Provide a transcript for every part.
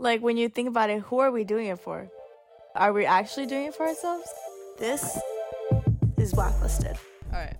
Like when you think about it, who are we doing it for? Are we actually doing it for ourselves? This is blacklisted. All right.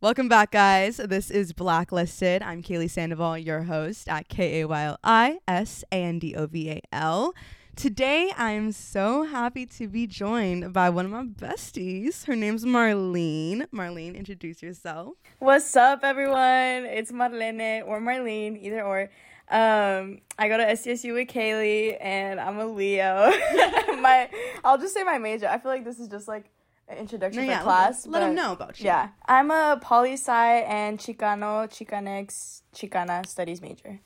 Welcome back, guys. This is Blacklisted. I'm Kayli Sandoval, your host at K A Y L I S A N D O V A L. Today, I'm so happy to be joined by one of my besties. Her name's Marlenne. Marlenne, introduce yourself. What's up, everyone? It's Marlenne or Marlenne, either or. Um, I go to SDSU with Kayli, and I'm a Leo. my, I'll just say my major. I feel like this is just like an introduction No, for yeah, class. let, let them know about you. Yeah, I'm a poli sci and Chicano, Chicanx, Chicana studies major.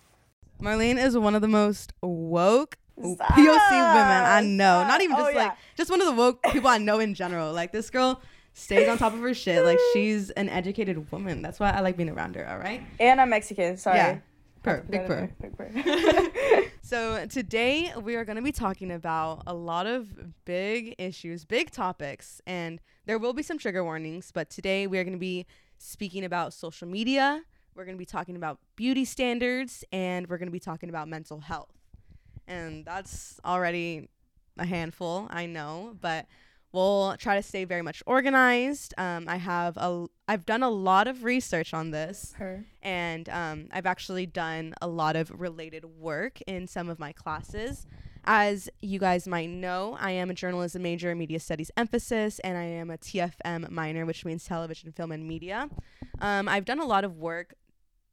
Marlenne is one of the most woke Stop. POC women I know. Not even Oh, just like yeah. just one of the woke people I know in general. Like this girl stays on top of her shit. Like she's an educated woman. That's why I like being around her. All right. And I'm Mexican. Sorry. Yeah. Purr, big purr. Big purr. So today we are going to be talking about a lot of big issues, big topics, and there will be some trigger warnings. But today we are going to be speaking about social media. We're going to be talking about beauty standards, and we're going to be talking about mental health. And that's already a handful, I know, but we'll try to stay very much organized. Um, I have a, I've done a lot of research on this Her. and um, I've actually done a lot of related work in some of my classes. As you guys might know, I am a journalism major, media studies emphasis, and I am a TFM minor, which means television, film, and media. Um, I've done a lot of work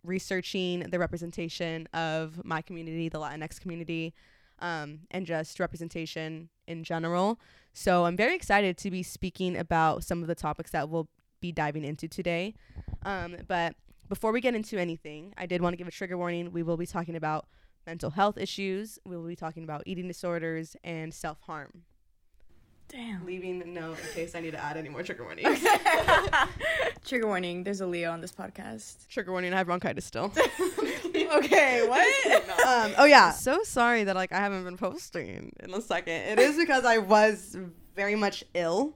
researching the representation of my community, the Latinx community, um, and just representation in general. So I'm very excited to be speaking about some of the topics that we'll be diving into today. Um, but before we get into anything, I did want to give a trigger warning. We will be talking about mental health issues. We will be talking about eating disorders and self harm. Damn. Leaving a note in case I need to add any more trigger warnings. Trigger warning. There's a Leo on this podcast. trigger warning. I have bronchitis still. okay. What? um, oh yeah. So sorry that like I haven't been posting in a second. It is because I was very much ill.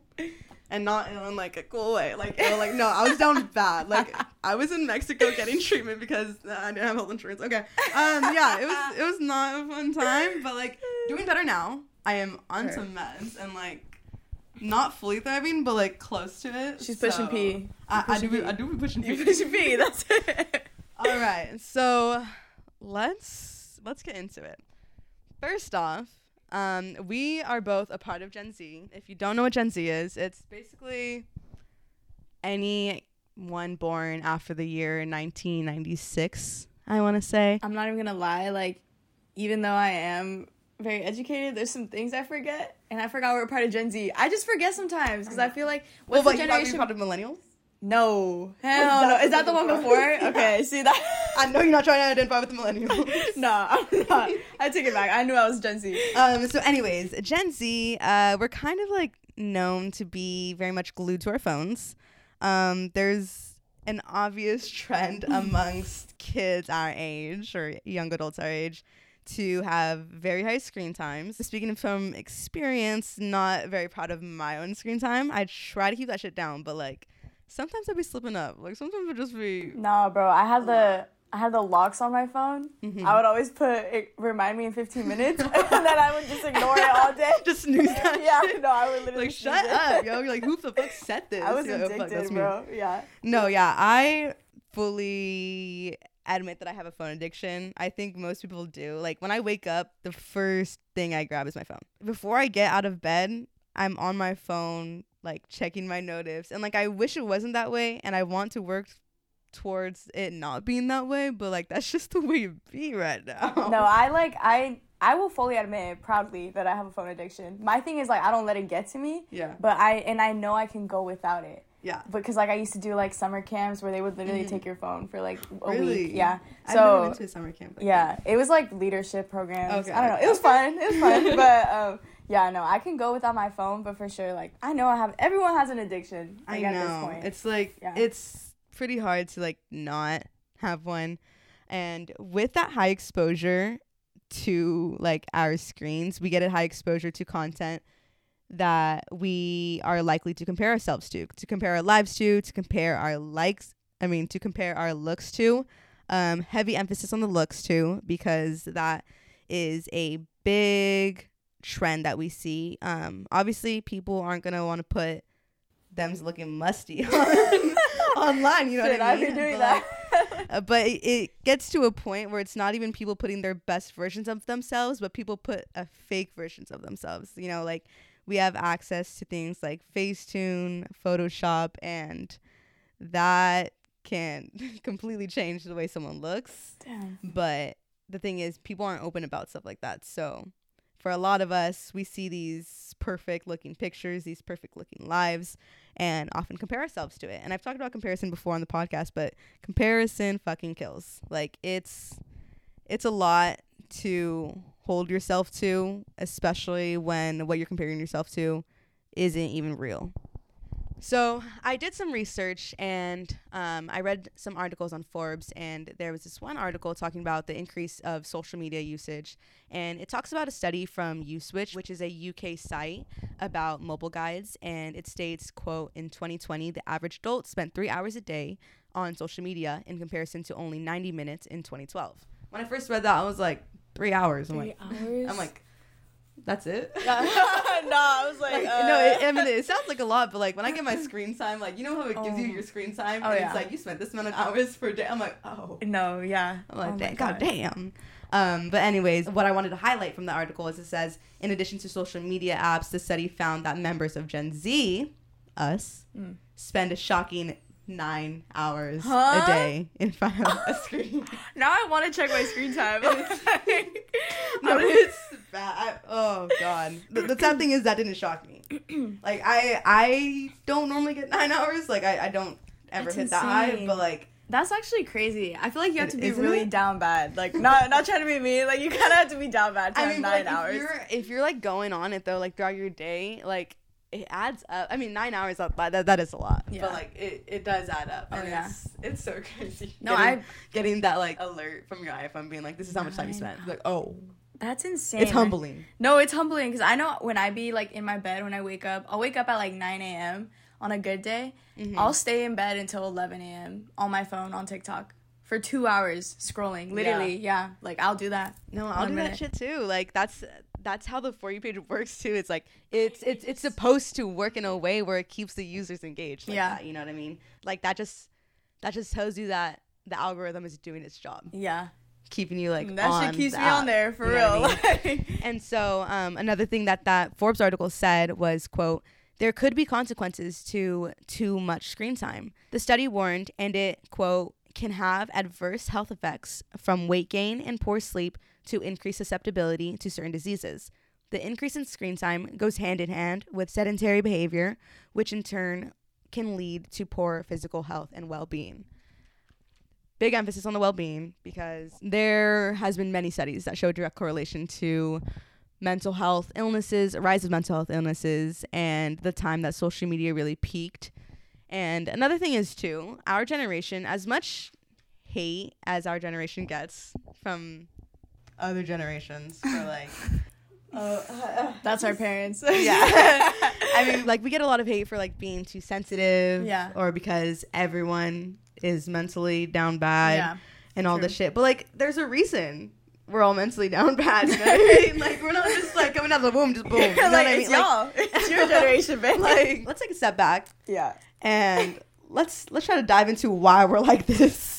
And not ill in like a cool way. Like ill, like no, I was down bad. Like I was in Mexico getting treatment because uh, I didn't have health insurance. Okay. Um yeah, it was it was not a fun time, but like doing better now. I am on Sure. some meds and like not fully thriving, but like close to it. She's pushing so P. I, I Pushing do I do be pushing You P. pushing P. That's it. All right, so let's let's get into it. First off, um, we are both a part of Gen Z. If you don't know what Gen Z is, it's basically anyone born after the year 1996. I want to say. I'm not even gonna lie. Like, even though I am very educated, there's some things I forget, and I forgot we're a part of Gen Z. I just forget sometimes because I feel like what's well, the but you generation? part of millennials. No, hell no. Is that the one before? Okay, see that. I know you're not trying to identify with the millennials. no, I'm not. I take it back. I knew I was Gen Z. um, so, anyways, Gen Z, uh, we're kind of like known to be very much glued to our phones. Um, there's an obvious trend amongst kids our age or young adults our age to have very high screen times. Speaking from experience, not very proud of my own screen time. I try to keep that shit down, but like sometimes I'd be slipping up. Like sometimes I'd just be Nah, bro. I had the I had the locks on my phone. Mhm. I would always put it, remind me in 15 minutes, and then I would just ignore it all day. just snooze that yeah, shit. no, I would literally Like shut it. up, yo! Like, who the fuck said this? I was like, "Oh, fuck, addicted, that's me." bro. Yeah. No, yeah, I fully admit that I have a phone addiction. I think most people do. Like when I wake up, the first thing I grab is my phone. Before I get out of bed, I'm on my phone like checking my notifs. And like I wish it wasn't that way and I want to work towards it not being that way, but like that's just the way it be right now. No, I like I I will fully admit proudly that I have a phone addiction. My thing is like I don't let it get to me, Yeah. but I and I know I can go without it. Yeah. Because like I used to do like summer camps where they would literally Mhm. take your phone for like a Really? week. Yeah. I've never So been to a summer camp. like yeah, it was like leadership programs. Okay. I don't know. It was fun. It was fun. but um yeah, no, I can go without my phone, but for sure like I know I have everyone has an addiction. I Like, this know. point. It's like Yeah. it's pretty hard to like not have one. And with that high exposure to like our screens, we get a high exposure to content that we are likely to compare ourselves to, to compare our lives to, to compare our likes, I mean, to compare our looks to. Um, heavy emphasis on the looks too, because that is a big trend that we see. Um, obviously, people aren't gonna want to put them's looking musty on, online. You know Should what I mean? be doing But, that? uh, but it, it gets to a point where it's not even people putting their best versions of themselves, but people put a fake versions of themselves. You know, like we have access to things like Facetune, Photoshop, and that can completely change the way someone looks. Damn. But the thing is, people aren't open about stuff like that. So for a lot of us, we see these perfect looking pictures, these perfect looking lives, and often compare ourselves to it. And I've talked about comparison before on the podcast, but comparison fucking kills. Like it's it's a lot to hold yourself to, especially when what you're comparing yourself to isn't even real. So I did some research and um, I read some articles on Forbes, and there was this one article talking about the increase of social media usage, and it talks about a study from USwitch, which is a UK site about mobile guides, and it states, "quote In 2020, the average adult spent three hours a day on social media in comparison to only 90 minutes in 2012." When I first read that, I was like, three hours. I'm Three like, hours. I'm like, that's it. no, I was like, Like, uh, no, it, I mean it sounds like a lot, but like when I get my screen time, like you know how it gives you Oh. your screen time, Oh, and yeah. it's like you spent this amount of hours per day. I'm like, oh, no, yeah. I'm like, Oh "Dang, god damn. Um, but anyways, what I wanted to highlight from the article is it says, in addition to social media apps, the study found that members of Gen Z, us, Mm. spend a shocking nine hours Huh? a day in front of a screen. Now I want to check my screen time. no, it's bad. Oh god. The, the sad thing is that didn't shock me. like I I don't normally get nine hours. Like I, I don't ever That's hit that high. But like That's actually crazy. I feel like you have to be isn't really it? down bad. Like not not trying to be mean. Like you kind of have to be down bad to I have mean, nine like, hours. If you're if you're like going on it though, like throughout your day, like it adds up. I mean, nine hours up that that is a lot. Yeah. But like it, it does add up. Oh, and yeah. It's it's so crazy. No, getting, I- getting that like alert from your iPhone being like, this is how much time you Nine spent. Like oh, That's insane. it's humbling. No, it's humbling because I know when I be like in my bed when I wake up, I'll wake up at like 9 a.m. on a good day. Mm-hmm. I'll stay in bed until 11 a.m. on my phone on TikTok for two hours scrolling. Literally, yeah. Like I'll do that. No, I'll do minute. that shit too. Like that's that's how the for you page works too. It's like it's it's it's supposed to work in a way where it keeps the users engaged. Like Yeah. that, you know what I mean? Like that just that just tells you that the algorithm is doing its job, Yeah, keeping you like that on shit keeps me on there for you know real. I mean? And so, um, another thing that that Forbes article said was, "quote There could be consequences to too much screen time." The study warned, and it quote can have adverse health effects from weight gain and poor sleep to increase susceptibility to certain diseases. The increase in screen time goes hand in hand with sedentary behavior, which in turn can lead to poor physical health and well-being big emphasis on the well-being because there has been many studies that show a direct correlation to mental health illnesses, rise of mental health illnesses, and the time that social media really peaked. And another thing is too, our generation, as much hate as our generation gets from other generations for like oh, That's our parents. yeah. I mean, like we get a lot of hate for like being too sensitive, Yeah. or because everyone is mentally down bad, Yeah, and all true. this shit. But like, there's a reason we're all mentally down bad. You know what I mean? Like, we're not just like coming out of the womb, just boom. You know like what I it's mean? Like, y'all. it's your generation, babe. like, let's take a step back yeah. and let's let's try to dive into why we're like this.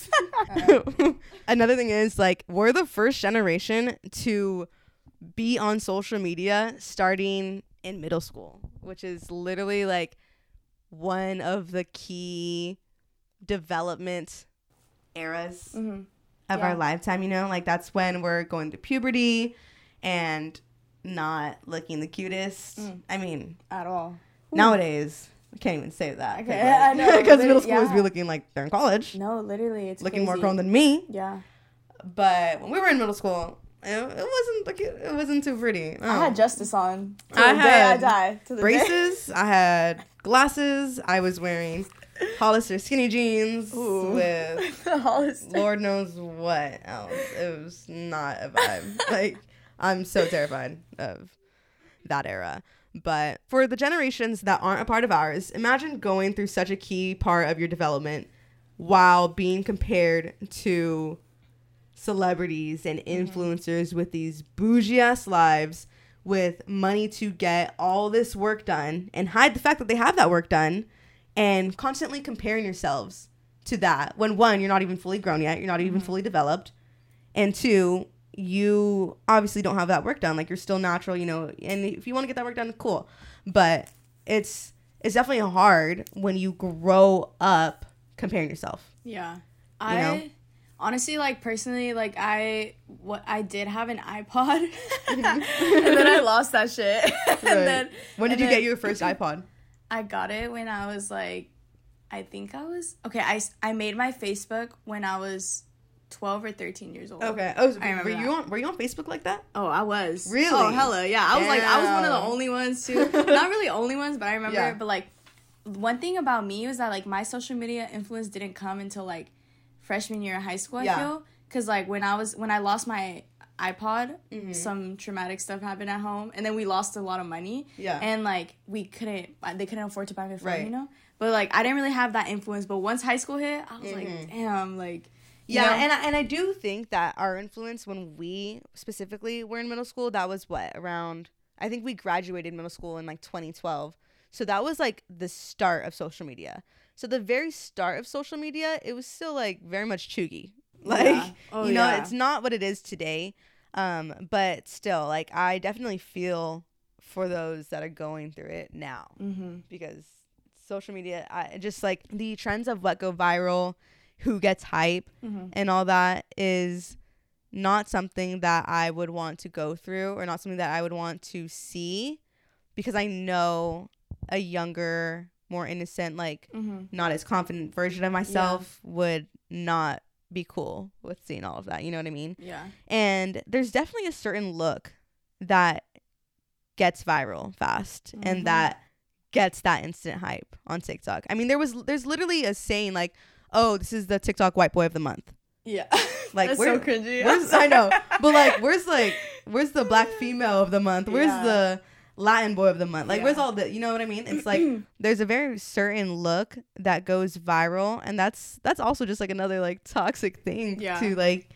Another thing is like we're the first generation to be on social media starting in middle school, which is literally like one of the key development eras hmm of Yeah. our lifetime, you know? Like that's when we're going through puberty and not looking the cutest. Mm. I mean, At all. nowadays I can't even say that. Okay, I know, Because middle schoolers yeah. be looking like they're in college, No, literally, it's looking more grown than me. Yeah, But when we were in middle school, it, it wasn't like it, it wasn't too pretty. I had Justice on. I day I had die. To the day. braces. I had glasses. I was wearing Hollister skinny jeans Ooh. with Hollister. Lord knows what else. It was not a vibe. like I'm so terrified of that era. But for the generations that aren't a part of ours, imagine going through such a key part of your development while being compared to celebrities and mm-hmm. influencers with these bougie ass lives with money to get all this work done and hide the fact that they have that work done and constantly comparing yourselves to that when one you're not even fully grown yet you're not even mm-hmm. fully developed and two you obviously don't have that work done like you're still natural you know and if you want to get that work done cool but it's it's definitely hard when you grow up comparing yourself Yeah. You I know? honestly like personally like I what I did have an iPod and then I lost that shit. and then when did you then get your first ipod I got it when I was like I think I was Okay, I I made my Facebook when I was 12 or 13 years old. okay oh I remember were you on were you on facebook like that Oh, I was. Really? Oh, hella. Yeah. I was like, I was one of the only ones too. Not really only ones, but I remember. Yeah. But like, one thing about me was that like my social media influence didn't come until like freshman year of high school. I Yeah. feel because like when I was when I lost my iPod, Mm-hmm. some traumatic stuff happened at home, and then we lost a lot of money. Yeah. And like we couldn't, they couldn't afford to buy me a phone, Right. you know. But like I didn't really have that influence. But once high school hit, I was like, damn, like. Yeah, know? and I, and I do think that our influence when we specifically were in middle school, that was what around. I think we graduated middle school in like 2012, so that was like the start of social media. So the very start of social media, it was still like very much chuggy. Like Yeah. Oh, you know, yeah. it's not what it is today. Um, but still, like I definitely feel for those that are going through it now Mm-hmm. because social media, I just like the trends of what go viral, who gets hype, Mhm. and all that is not something that I would want to go through or not something that I would want to see because I know a younger, more innocent, like Mm-hmm. not as confident version of myself would not be cool with seeing all of that. You know what I mean? Yeah. And there's definitely a certain look that gets viral fast Mhm. and that gets that instant hype on TikTok. I mean, there was there's literally a saying like, "Oh, this is the TikTok white boy of the month." Yeah. Like, That's so cringy. where's- I know, but like, where's like, where's the black female of the month? Where's Yeah. the Latin boy of the month? Like, where's all the, you know what I mean? It's like there's a very certain look that goes viral, and that's that's also just like another like toxic thing Yeah. to like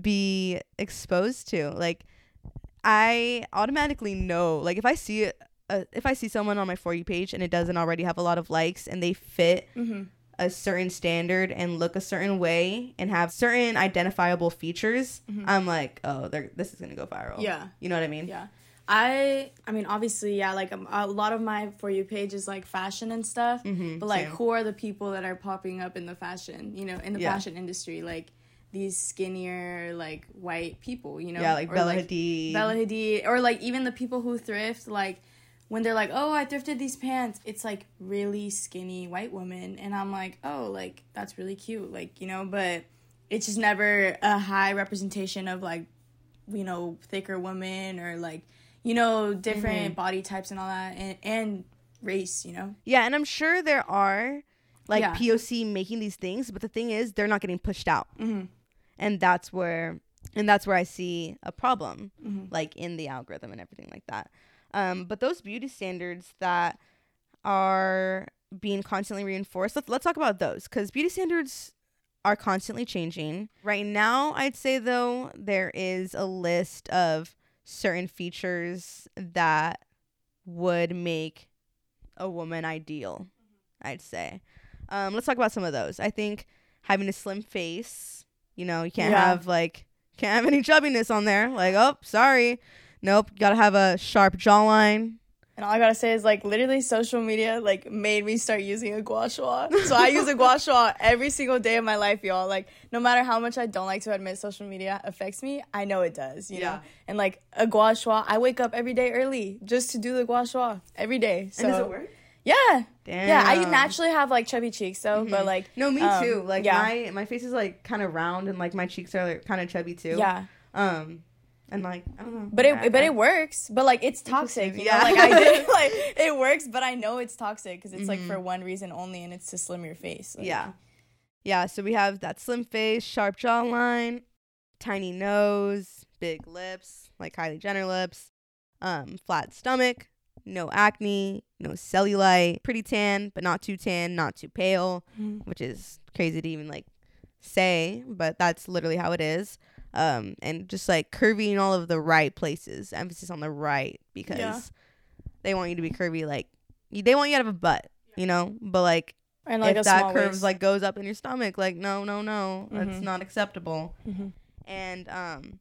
be exposed to. Like, I automatically know, like, if I see. Uh, if I see someone on my for you page and it doesn't already have a lot of likes and they fit mm-hmm. A certain standard and look a certain way and have certain identifiable features, Mhm. I'm like, oh, they're, this is gonna go viral. Yeah. you know what I mean? Yeah. I I mean obviously yeah like um, a lot of my for you page is like fashion and stuff Mm-hmm. but like who are the people that are popping up in the fashion you know in the Yeah. fashion industry like these skinnier like white people you know yeah, like Or, Bella Hadid. Bella Hadid or like even the people who thrift like when they're like oh I thrifted these pants it's like really skinny white woman and I'm like oh like that's really cute like you know but it's just never a high representation of like you know thicker women or like you know different body types and all that and, and race you know yeah, and I'm sure there are like Yeah. POC making these things, but the thing is, they're not getting pushed out, mm-hmm. and that's where and that's where I see a problem, Mhm. like in the algorithm and everything like that. Um, but those beauty standards that are being constantly reinforced, let's let's talk about those because beauty standards are constantly changing. Right now, I'd say though there is a list of certain features that would make a woman ideal. I'd say. Um, let's talk about some of those. I think having a slim face. You know, you can't Yeah. have like can't have any chubbiness on there. Like, oh, sorry. Nope. You gotta have a sharp jawline. and all I gotta say is like literally social media like made me start using a gua sha so I use a gua sha every single day of my life y'all like no matter how much I don't like to admit social media affects me I know it does you Yeah. know and like a gua sha I wake up every day early just to do the gua sha every day so and does it work? yeah Damn. Yeah, I naturally have like chubby cheeks though, but like No, me um, too. Like yeah. my my face is like kind of round and like my cheeks are like, kind of chubby too. yeah, Um, and like I don't know. but it I- but I- it works. But like it's toxic, you Yeah. know. Like I did, like it works, but I know it's toxic because it's like Mhm. for one reason only, and it's to slim your face. Like, Yeah. Yeah, so we have that slim face, sharp jawline, tiny nose, big lips, like Kylie Jenner lips, um, flat stomach, no acne, no cellulite, pretty tan, but not too tan, not too pale, Mhm. which is crazy to even like say, but that's literally how it is. Um, and just like curvy in all of the right places, emphasis on the right because Yeah. they want you to be curvy. Like they want you to have a butt, you know. But like, And like if a that curves waist. like goes up in your stomach, like no, no, no, that's Mhm. not acceptable. Mhm. And um,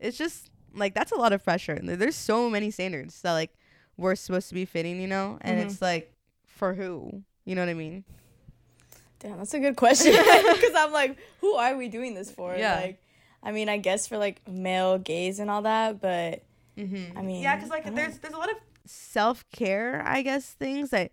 it's just like that's a lot of pressure. And there's so many standards that like we're supposed to be fitting, you know. And Mhm. it's like for who, you know what I mean? Damn, that's a good question. Because I'm like, who are we doing this for? Yeah. Like, I mean, I guess for like male gaze and all that, but Mm-hmm. I mean, yeah, because like there's there's a lot of self care, I guess, things that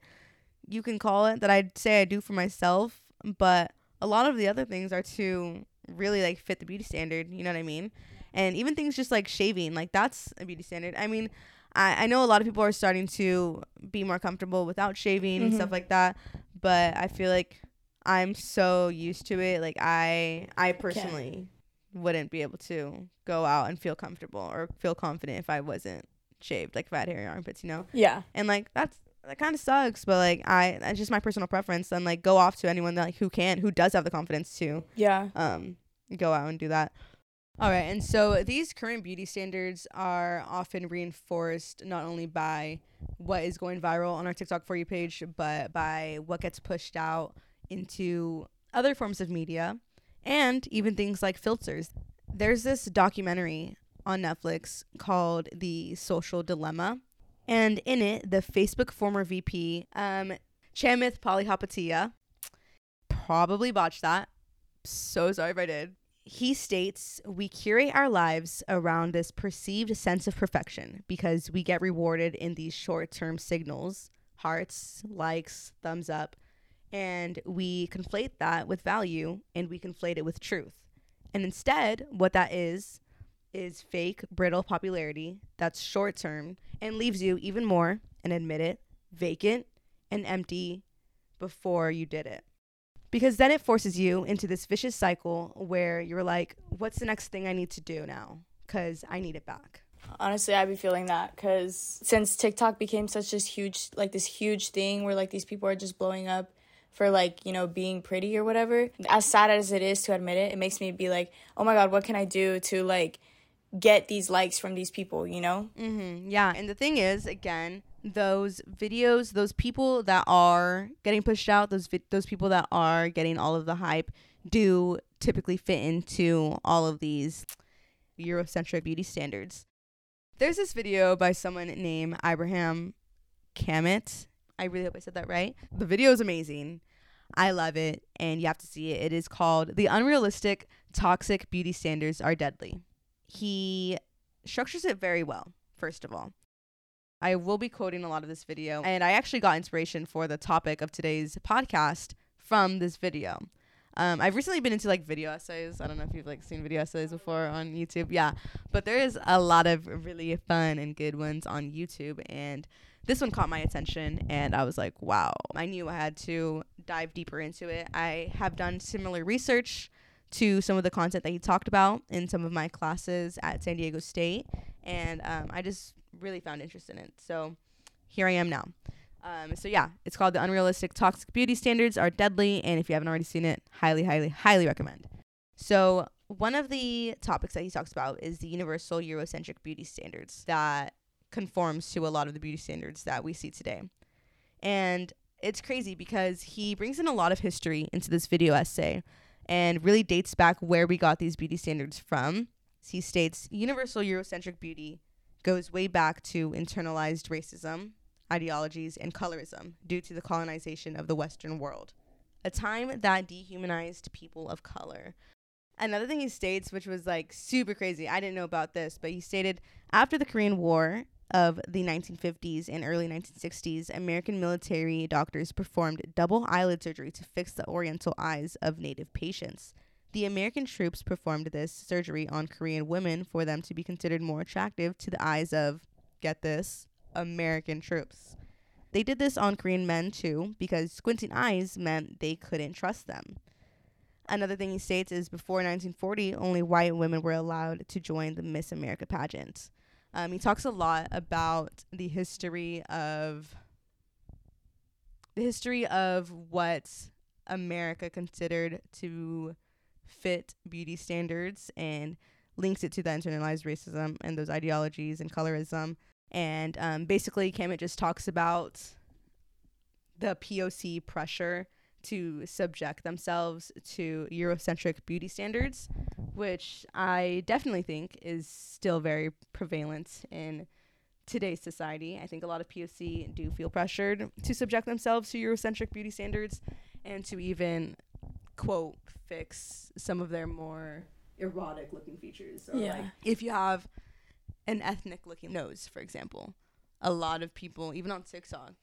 you can call it that I'd say I do for myself, but a lot of the other things are to really like fit the beauty standard. You know what I mean? And even things just like shaving, like that's a beauty standard. I mean, I I know a lot of people are starting to be more comfortable without shaving and Mhm. stuff like that, but I feel like I'm so used to it. Like I I personally wouldn't be able to go out and feel comfortable or feel confident if I wasn't shaved, like if I had hairy armpits, you know? yeah. And like that's that kind of sucks, but like I that's just my personal preference and like go off to anyone that like who can, who does have the confidence to Yeah. um go out and do that. All right, and so these current beauty standards are often reinforced not only by what is going viral on our TikTok for you page, but by what gets pushed out into other forms of media and even things like filters. There's this documentary on Netflix called The Social Dilemma, and in it, the Facebook former VP, um, Chamath Palihapitiya, probably botched that. So sorry if I did. He states we curate our lives around this perceived sense of perfection because we get rewarded in these short term signals hearts, likes, thumbs up and we conflate that with value and we conflate it with truth. And instead, what that is, is fake, brittle popularity that's short term and leaves you even more, and admit it, vacant and empty before you did it. Because then it forces you into this vicious cycle where you're like, what's the next thing I need to do now? Because I need it back. Honestly, I'd be feeling that because since TikTok became such this huge, like this huge thing where like these people are just blowing up for like, you know, being pretty or whatever. As sad as it is to admit it, it makes me be like, oh my God, what can I do to like get these likes from these people, you know? Mm-hmm. Yeah, and the thing is, again, those videos, those people that are getting pushed out, those vi- those people that are getting all of the hype, do typically fit into all of these Eurocentric beauty standards. There's this video by someone named Abraham Kamet. I really hope I said that right. The video is amazing. I love it, and you have to see it. It is called "The Unrealistic Toxic Beauty Standards Are Deadly." He structures it very well, first of all. I will be quoting a lot of this video, and I actually got inspiration for the topic of today's podcast from this video. Um, I've recently been into like video essays. I don't know if you've like seen video essays before on YouTube. Yeah, but there is a lot of really fun and good ones on YouTube, and this one caught my attention, and I was like, wow. I knew I had to dive deeper into it. I have done similar research to some of the content that he talked about in some of my classes at San Diego State, and um, I just really found interest in it. So here I am now. Um, so yeah, it's called the unrealistic toxic beauty standards are deadly, and if you haven't already seen it, highly, highly, highly recommend. So one of the topics that he talks about is the universal Eurocentric beauty standards that conforms to a lot of the beauty standards that we see today, and it's crazy because he brings in a lot of history into this video essay and really dates back where we got these beauty standards from. He states universal Eurocentric beauty goes way back to internalized racism, ideologies, and colorism due to the colonization of the Western world, a time that dehumanized people of color. Another thing he states, which was like super crazy, I didn't know about this, but he stated after the Korean War of the 1950s and early 1960s, American military doctors performed double eyelid surgery to fix the oriental eyes of native patients. The American troops performed this surgery on Korean women for them to be considered more attractive to the eyes of, get this, American troops. They did this on Korean men too, because squinting eyes meant they couldn't trust them. Another thing he states is before 1940, only white women were allowed to join the Miss America pageant. Um, he talks a lot about the history of the history of what America considered to fit beauty standards and links it to the internalized racism and those ideologies and colorism. And um, basically, Kamet just talks about the POC pressure to subject themselves to Eurocentric beauty standards, which I definitely think is still very prevalent in today's society. I think a lot of POC do feel pressured to subject themselves to Eurocentric beauty standards and to even quote fix some of their more erotic looking features. Or Yeah. like if you have an ethnic looking nose, for example, a lot of people, even on TikTok,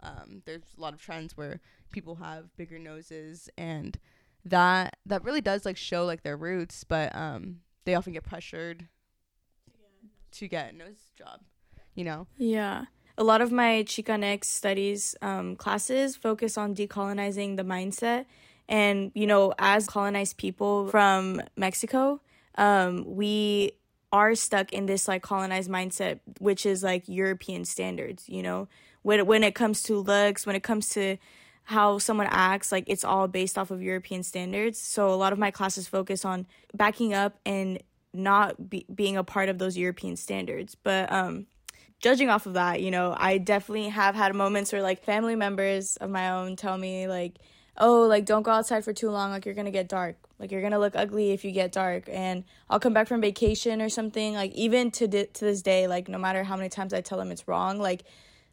um, there's a lot of trends where people have bigger noses and that that really does like show like their roots, but um, they often get pressured to get a nose job, you know. Yeah. A lot of my Chicanx studies um, classes focus on decolonizing the mindset. And, you know, as colonized people from Mexico, um, we are stuck in this like colonized mindset, which is like European standards, you know, when, when it comes to looks, when it comes to how someone acts, like it's all based off of European standards. So a lot of my classes focus on backing up and not be, being a part of those European standards. But um, judging off of that, you know, I definitely have had moments where like family members of my own tell me like, "Oh, like don't go outside for too long, like you're to get dark. Like you're to look ugly if you get dark." And I'll come back from vacation or something, like even to di- to this day, like no matter how many times I tell them it's wrong, like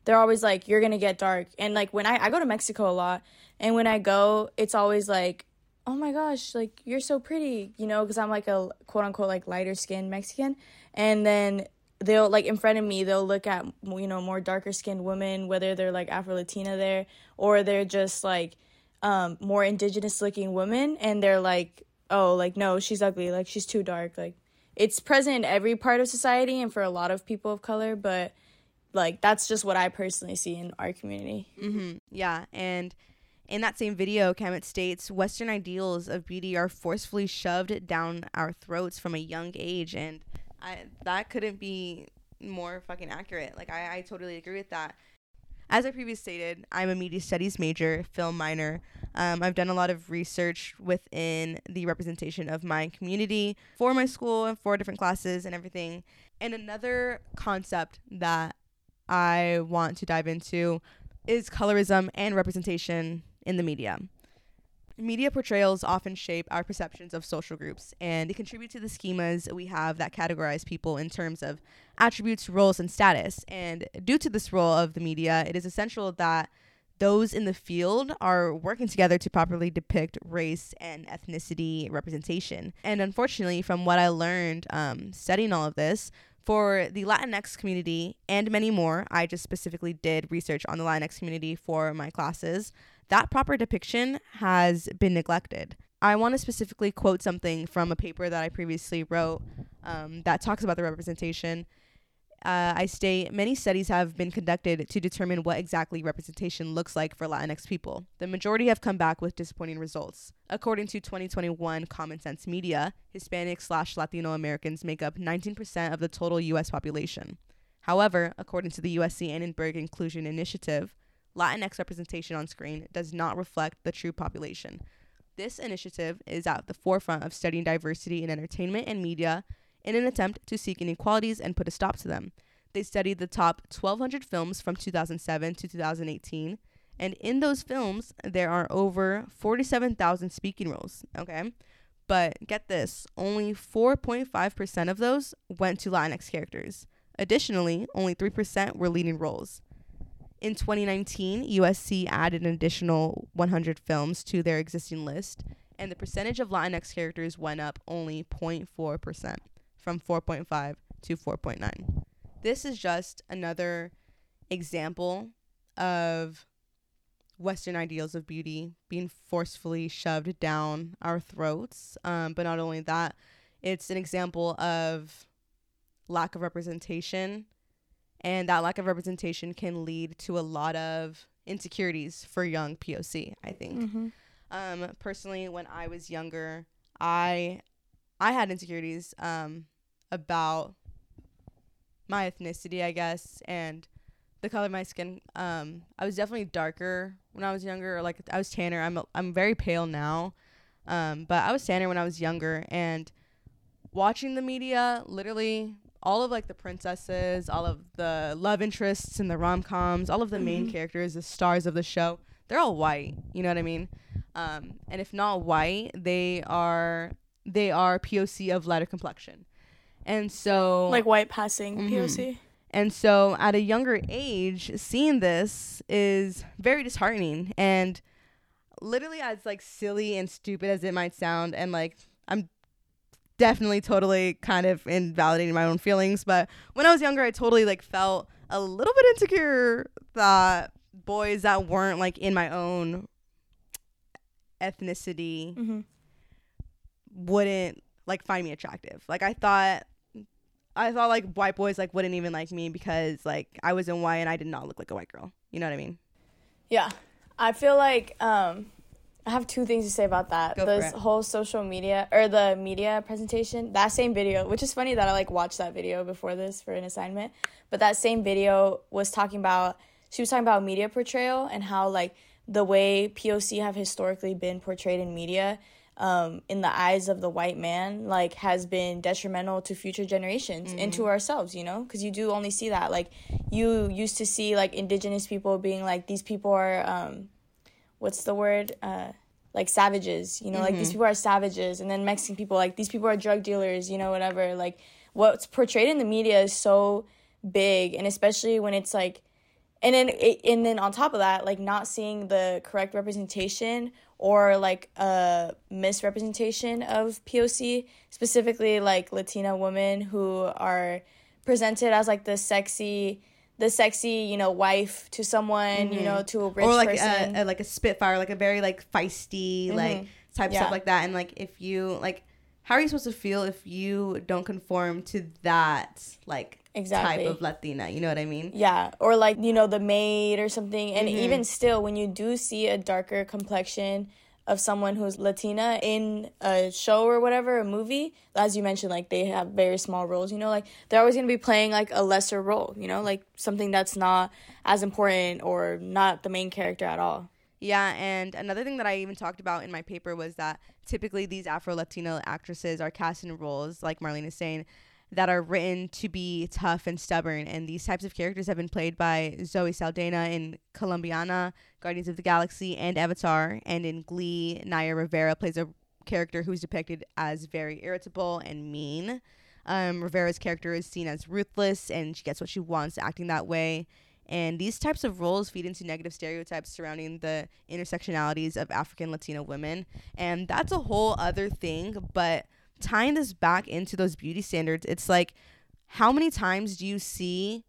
they're always like you're to get dark. And like when I I go to Mexico a lot, and when I go, it's always like oh my gosh, like you're so pretty, you know, because I'm like a quote unquote like lighter skinned Mexican. And then they'll like in front of me, they'll look at, you know, more darker skinned women, whether they're like Afro Latina there or they're just like um, more indigenous looking women. And they're like, oh, like, no, she's ugly. Like, she's too dark. Like, it's present in every part of society and for a lot of people of color, but like, that's just what I personally see in our community. Mm-hmm. Yeah, and in that same video, Kamet states Western ideals of beauty are forcefully shoved down our throats from a young age, and I, that couldn't be more fucking accurate. Like I, I totally agree with that. As I previously stated, I'm a media studies major, film minor. Um, I've done a lot of research within the representation of my community for my school and for different classes and everything. And another concept that I want to dive into is colorism and representation in the media. Media portrayals often shape our perceptions of social groups, and they contribute to the schemas we have that categorize people in terms of attributes, roles, and status. And due to this role of the media, it is essential that those in the field are working together to properly depict race and ethnicity representation. And unfortunately, from what I learned um, studying all of this, for the Latinx community and many more, I just specifically did research on the Latinx community for my classes. That proper depiction has been neglected. I want to specifically quote something from a paper that I previously wrote um, that talks about the representation. Uh, I state many studies have been conducted to determine what exactly representation looks like for Latinx people. The majority have come back with disappointing results. According to 2021 Common Sense Media, Hispanic slash Latino Americans make up 19% of the total U.S. population. However, according to the USC Annenberg Inclusion Initiative, Latinx representation on screen does not reflect the true population. This initiative is at the forefront of studying diversity in entertainment and media in an attempt to seek inequalities and put a stop to them. They studied the top 1,200 films from 2007 to 2018, and in those films, there are over 47,000 speaking roles, okay? But get this only 4.5% of those went to Latinx characters. Additionally, only 3% were leading roles. In 2019, USC added an additional 100 films to their existing list, and the percentage of Latinx characters went up only 0.4%, from 4.5 to 4.9. This is just another example of Western ideals of beauty being forcefully shoved down our throats. Um, but not only that, it's an example of lack of representation and that lack of representation can lead to a lot of insecurities for young POC, I think. Mm-hmm. Um, personally, when I was younger, I I had insecurities um, about my ethnicity, I guess, and the color of my skin. Um, I was definitely darker when I was younger. Or like I was tanner. I'm I'm very pale now. Um, but I was standing when I was younger and watching the media, literally all of like the princesses, all of the love interests in the rom coms, all of the main Mhm. characters, the stars of the show, they're all white. You know what I mean? Um, and if not white, they are they are POC of lighter complexion. And so Like white passing Mhm. POC. and so at a younger age, seeing this is very disheartening and literally as like silly and stupid as it might sound and like I'm definitely totally kind of invalidating my own feelings, but when I was younger I totally like felt a little bit insecure that boys that weren't like in my own ethnicity Mm-hmm. Wouldn't like find me attractive. Like I thought I thought like white boys like wouldn't even like me because like I wasn't white and I did not look like a white girl. You know what I mean? Yeah. I feel like um I have two things to say about that. Go this whole social media or the media presentation, that same video, which is funny that I like watched that video before this for an assignment, but that same video was talking about she was talking about media portrayal and how like the way POC have historically been portrayed in media um, in the eyes of the white man like has been detrimental to future generations and to ourselves you know? Because you do only see that. Like you used to see like indigenous people being like these people are um, what's the word? Uh like savages you know? Like these people are savages. And then mexican people like these people are drug dealers you know whatever. Like what's portrayed in the media is so big. And especially when it's like and then it, and then on top of that like not seeing the correct representation or like a misrepresentation of POC specifically like Latina women who are presented as like the sexy the sexy you know wife to someone you know mm-hmm. to a rich or like person a, a like a spitfire, like a very like feisty mm-hmm. like type Yeah. stuff like that. And like if you like how are you supposed to feel if you don't conform to that like Exactly. type of Latina? You know what I mean? Yeah, or like you know the maid or something. And Mm-hmm. even still, when you do see a darker complexion of someone who's Latina in a show or whatever, a movie, as you mentioned, like they have very small roles. You know, like they're always gonna be playing like a lesser role. You know, like something that's not as important or not the main character at all. Yeah, and another thing that I even talked about in my paper was that typically these Afro Latino actresses are cast in roles, like Marlenne is saying, that are written to be tough and stubborn. And these types of characters have been played by Zoe Saldana in Colombiana, Guardians of the Galaxy, and Avatar. And in Glee, Naya Rivera plays a character who's depicted as very irritable and mean. Um, Rivera's character is seen as ruthless and she gets what she wants, acting that way. And these types of roles feed into negative stereotypes surrounding the intersectionalities of African Latino women. And that's a whole other thing. But tying this back into those beauty standards, it's like, how many times do you see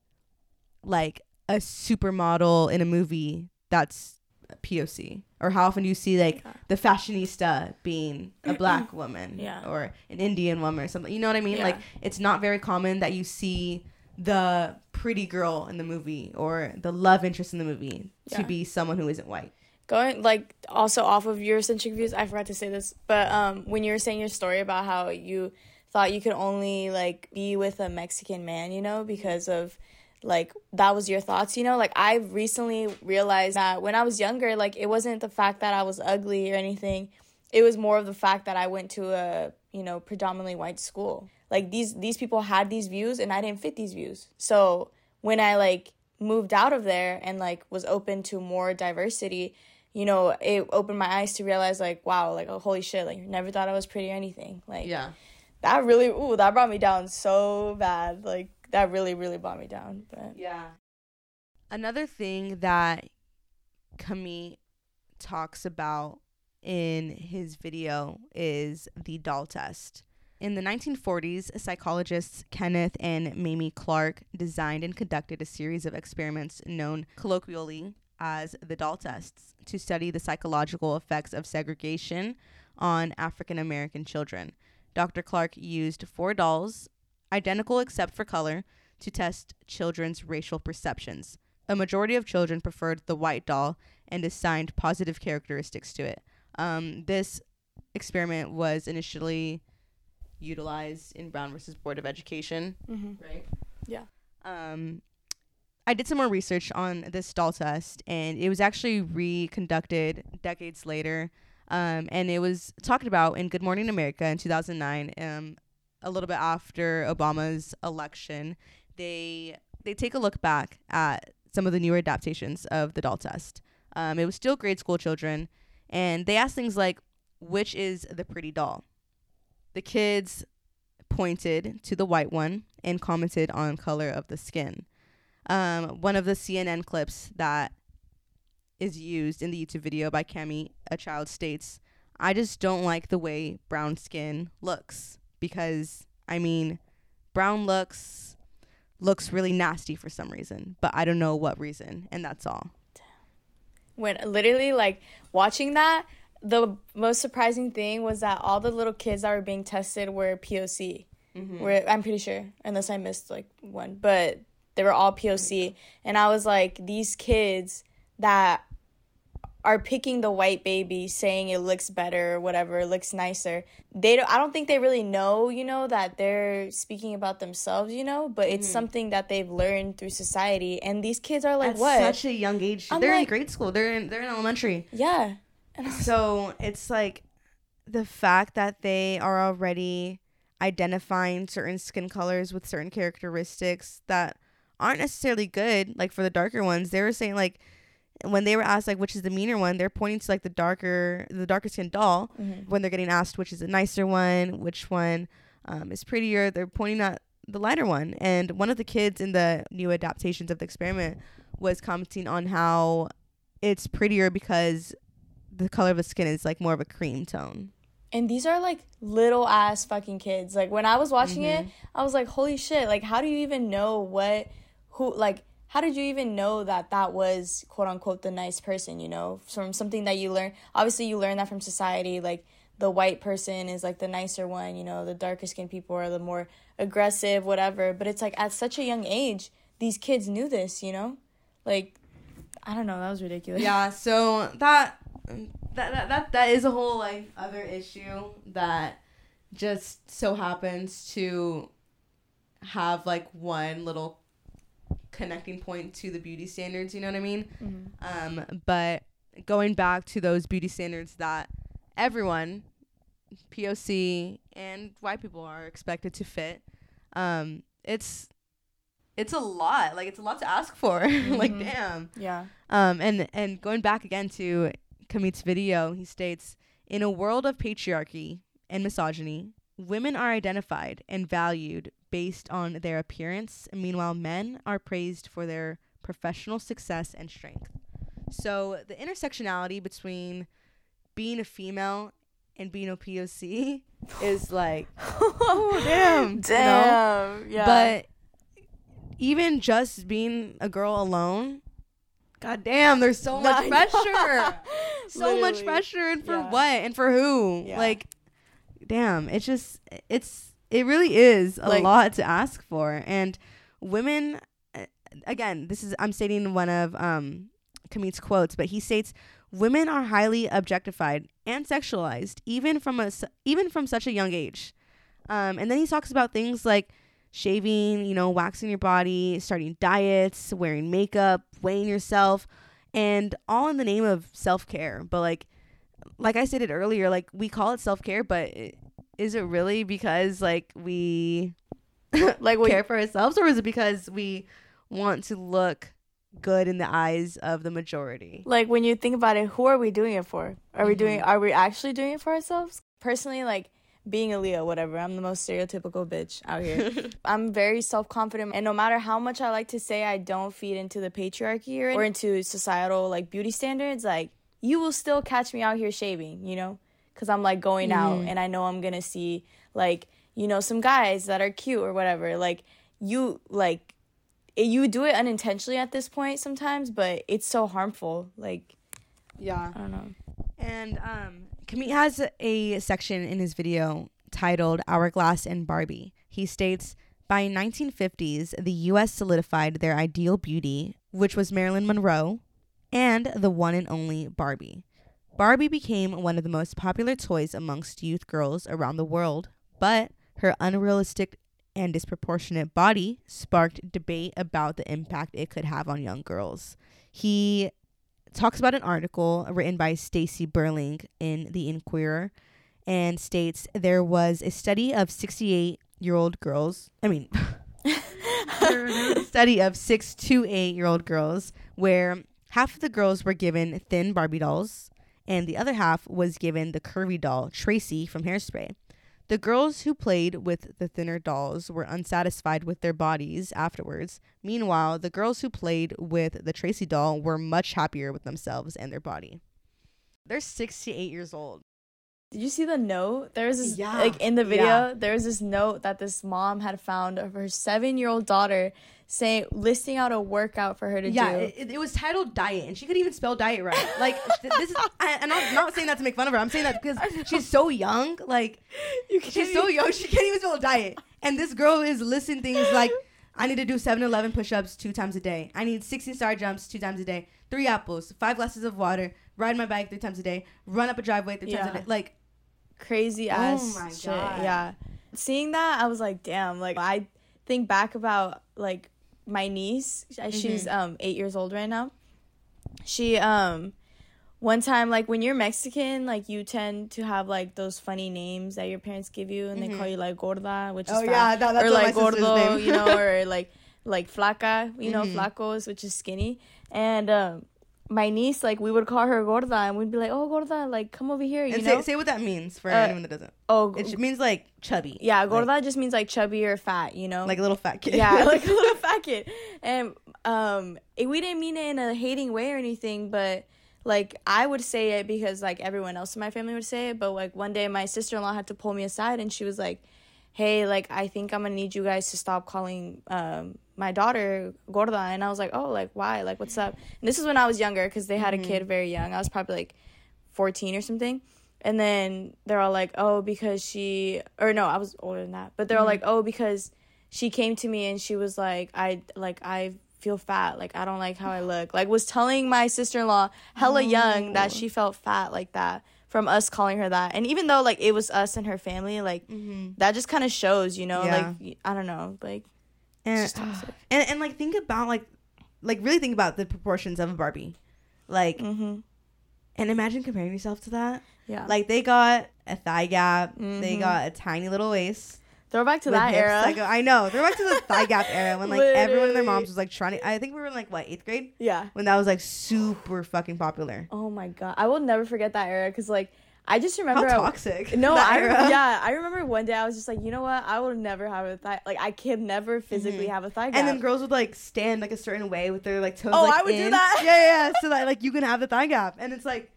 like a supermodel in a movie that's POC? Or how often do you see like the fashionista being a black woman Yeah. or an Indian woman or something? You know what I mean? Yeah. Like it's not very common that you see the pretty girl in the movie or the love interest in the movie to be someone who isn't white. Going like also off of Eurocentric views, I forgot to say this, but um, when you were saying your story about how you thought you could only like be with a Mexican man, you know, because of like that was your thoughts, you know, like I recently realized that when I was younger, like it wasn't the fact that I was ugly or anything, it was more of the fact that I went to a you know predominantly white school. Like these these people had these views and I didn't fit these views, so when I like moved out of there and like was open to more diversity you know, it opened my eyes to realize like, wow, like oh, holy shit, like never thought I was pretty or anything. Like Yeah. that really ooh, that brought me down so bad. Like that really, really brought me down. But Yeah. Another thing that Kami talks about in his video is the doll test. In the 1940s, psychologists Kenneth and Mamie Clark designed and conducted a series of experiments known colloquially as the doll tests to study the psychological effects of segregation on African American children. Dr. Clark used four dolls, identical except for color, to test children's racial perceptions. A majority of children preferred the white doll and assigned positive characteristics to it. Um, this experiment was initially utilized in Brown versus Board of Education, right? Yeah. Um, I did some more research on this doll test, and it was actually reconducted decades later Um, and it was talked about in Good Morning America in 2009. Um, a little bit after Obama's election, they they take a look back at some of the newer adaptations of the doll test. Um, it was still grade school children, and they asked things like, "Which is the pretty doll?" The kids pointed to the white one and commented on color of the skin. Um, one of the CNN clips that is used in the YouTube video by Cami, a child states, "I just don't like the way brown skin looks because I mean, brown looks looks really nasty for some reason, but I don't know what reason, and that's all." When literally like watching that, the most surprising thing was that all the little kids that were being tested were POC. Mm-hmm. Where I'm pretty sure, unless I missed like one, but they were all POC, and I was like, these kids that are picking the white baby saying it looks better or whatever looks nicer they don't i don't think they really know you know that they're speaking about themselves you know? But it's mm. something that they've learned through society. And these kids are like At what? such a young age I'm they're like, in grade school they're in they're in elementary. Yeah. So it's like the fact that they are already identifying certain skin colors with certain characteristics that aren't necessarily good like for the darker ones. They were saying like when they were asked like which is the meaner one they're pointing to like the darker the darker skin doll mm-hmm. when they're getting asked which is the nicer one which one um, is prettier. They're pointing at the lighter one. And one of the kids in the new adaptations of the experiment was commenting on how it's prettier because the color of the skin is like more of a cream tone. And these are like little ass fucking kids. Like when i was watching mm-hmm. it i was like holy shit like how do you even know what who like how did you even know that that was quote unquote the nice person you know from something that you learn obviously you learn that from society like the white person is like the nicer one you know the darker skinned people are the more aggressive whatever but it's like at such a young age these kids knew this you know? Like i don't know that was ridiculous. Yeah so that that that that, that is a whole like other issue that just so happens to have like one little connecting point to the beauty standards. You know what I mean? Mm-hmm. Um, but going back to those beauty standards that everyone, POC and white people, are expected to fit. Um, it's it's a lot. Like it's a lot to ask for. Mm-hmm. like damn. Yeah. Um, and and going back again to Kamit's video, he states, in a world of patriarchy and misogyny, women are identified and valued based on their appearance. Meanwhile, men are praised for their professional success and strength. So the intersectionality between being a female and being a POC is like, oh damn, damn, you know? yeah. But even just being a girl alone, god damn, there's so much pressure, so much pressure, and for yeah. what, and for who? Yeah. Like, damn, it's just it's it really is a like, lot to ask for. And women, again, this is, I'm stating one of um, Kamit's quotes, but he states, women are highly objectified and sexualized, even from a, even from such a young age. Um, and then he talks about things like shaving, you know, waxing your body, starting diets, wearing makeup, weighing yourself, and all in the name of self care. But like, like I stated earlier, like we call it self care, but is it really because like we like we care for ourselves or is it because we want to look good in the eyes of the majority like when you think about it who are we doing it for are mm-hmm. we doing mm-hmm. are we actually doing it for ourselves personally like being a leo whatever i'm the most stereotypical bitch out here i'm very self-confident and no matter how much i like to say i don't feed into the patriarchy or, or into societal like beauty standards like you will still catch me out here shaving you know because I'm like going mm-hmm. out and I know I'm gonna see like you know some guys that are cute or whatever. Like you like you do it unintentionally at this point sometimes, but it's so harmful. Like yeah, I don't know. And um, Kamit has a section in his video titled "Hourglass and Barbie." He states. By 1950s, the US solidified their ideal beauty, which was Marilyn Monroe and the one and only Barbie. Barbie became one of the most popular toys amongst youth girls around the world, but her unrealistic and disproportionate body sparked debate about the impact it could have on young girls. He talks about an article written by Stacey Burling in the Inquirer and states there was a study of 68 year old girls. I mean, there was a study of six to eight year old girls where half of the girls were given thin Barbie dolls and the other half was given the curvy doll, Tracy from Hairspray. The girls who played with the thinner dolls were unsatisfied with their bodies afterwards. Meanwhile, the girls who played with the Tracy doll were much happier with themselves and their body. They're 68 years old. Did you see the note? There was this Yeah. like in the video. Yeah. There was this note that this mom had found of her seven-year-old daughter, saying listing out a workout for her to Yeah, do. it, it was titled diet, and she couldn't even spell diet right. Like th- this is, I, and I'm not saying that to make fun of her. I'm saying that because she's so young. Like you can't she's so young, she can't even spell diet. And this girl is listing things like, I need to do 7-Eleven push-ups two times a day. I need 16 star jumps two times a day. Three apples, five glasses of water. Ride my bike three times a day. Run up a driveway three times a day. Like crazy ass my shit. God. Yeah. Seeing that, I was like, damn. Like I think back about like my niece. uh, She's Mm-hmm. um eight years old right now. She um one time like when you're Mexican, like you tend to have like those funny names that your parents give you, and they call you like gorda, which is Mm-hmm. Oh, fat, yeah, that- that's or like gordo, you know, or like like flaca, you know, Mhm. flacos, which is skinny, and um. My niece, like, we would call her gorda, and we'd be like, "Oh, gorda, like, come over here," you and know. say, say what that means for Uh, anyone that doesn't. oh, It means like chubby. yeah, Like- gorda just means like chubby or fat, you know. like a little fat kid. yeah, like a little fat kid. And um, it, we didn't mean it in a hating way or anything, but like I would say it because like everyone else in my family would say it. But like one day, my sister in law had to pull me aside, and she was like, "Hey, like I think I'm gonna need you guys to stop calling um my daughter gorda." And I was like, "Oh, like why? Like what's up?" And this is when I was younger because they had a kid mm-hmm. very young. I was probably like 14 or something. And then they're all like, oh, because she, or no, I was older than that. But they're all mm-hmm. like, oh, because she came to me and she was like, I, like, I feel fat. Like, I don't like how I look. Like, was telling my sister in law, hella young, that she felt fat like that from us calling her that. And even though, like, it was us and her family, like, mm-hmm. that just kind of shows, you know, Yeah. like, i don't know, like, and, and and like think about like like really think about the proportions of a Barbie, like mm-hmm. and imagine comparing yourself to that. Yeah. Like they got a thigh gap, they Mhm. got a tiny little waist. Throwback to that era. that I know they're back to the thigh gap era when like everyone and their moms was like trying to. I think we were in like what eighth grade yeah. when that was like super fucking popular. Oh my god, I will never forget that era because like I just remember How I- toxic! No, I yeah, I remember one day I was just like, you know what, I will never have a thigh. Like I can never physically have a thigh gap. Mm-hmm. And then girls would like stand like a certain way with their like toes. Oh, like, I would do that. Yeah, yeah, yeah. So that like you can have the thigh gap, and it's like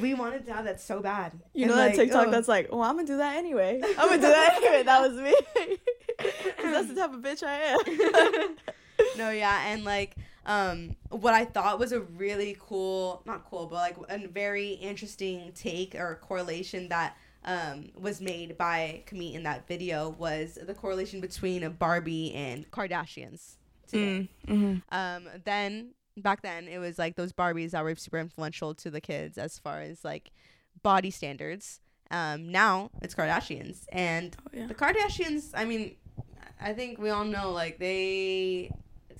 we wanted to have that so bad. you And, know that like, TikTok oh. that's like, well, I'm gonna do that anyway. I'm gonna do that anyway. That was me. that's the type of bitch I am. no, yeah, and like um what I thought was a really cool, not cool, but like a very interesting take or correlation that um was made by Kamit in that video was the correlation between a Barbie and Kardashians today. mm-hmm. Um then back then it was like those Barbies that were super influential to the kids as far as like body standards. Um now it's Kardashians and Oh, yeah. the Kardashians, I mean, I think we all know like they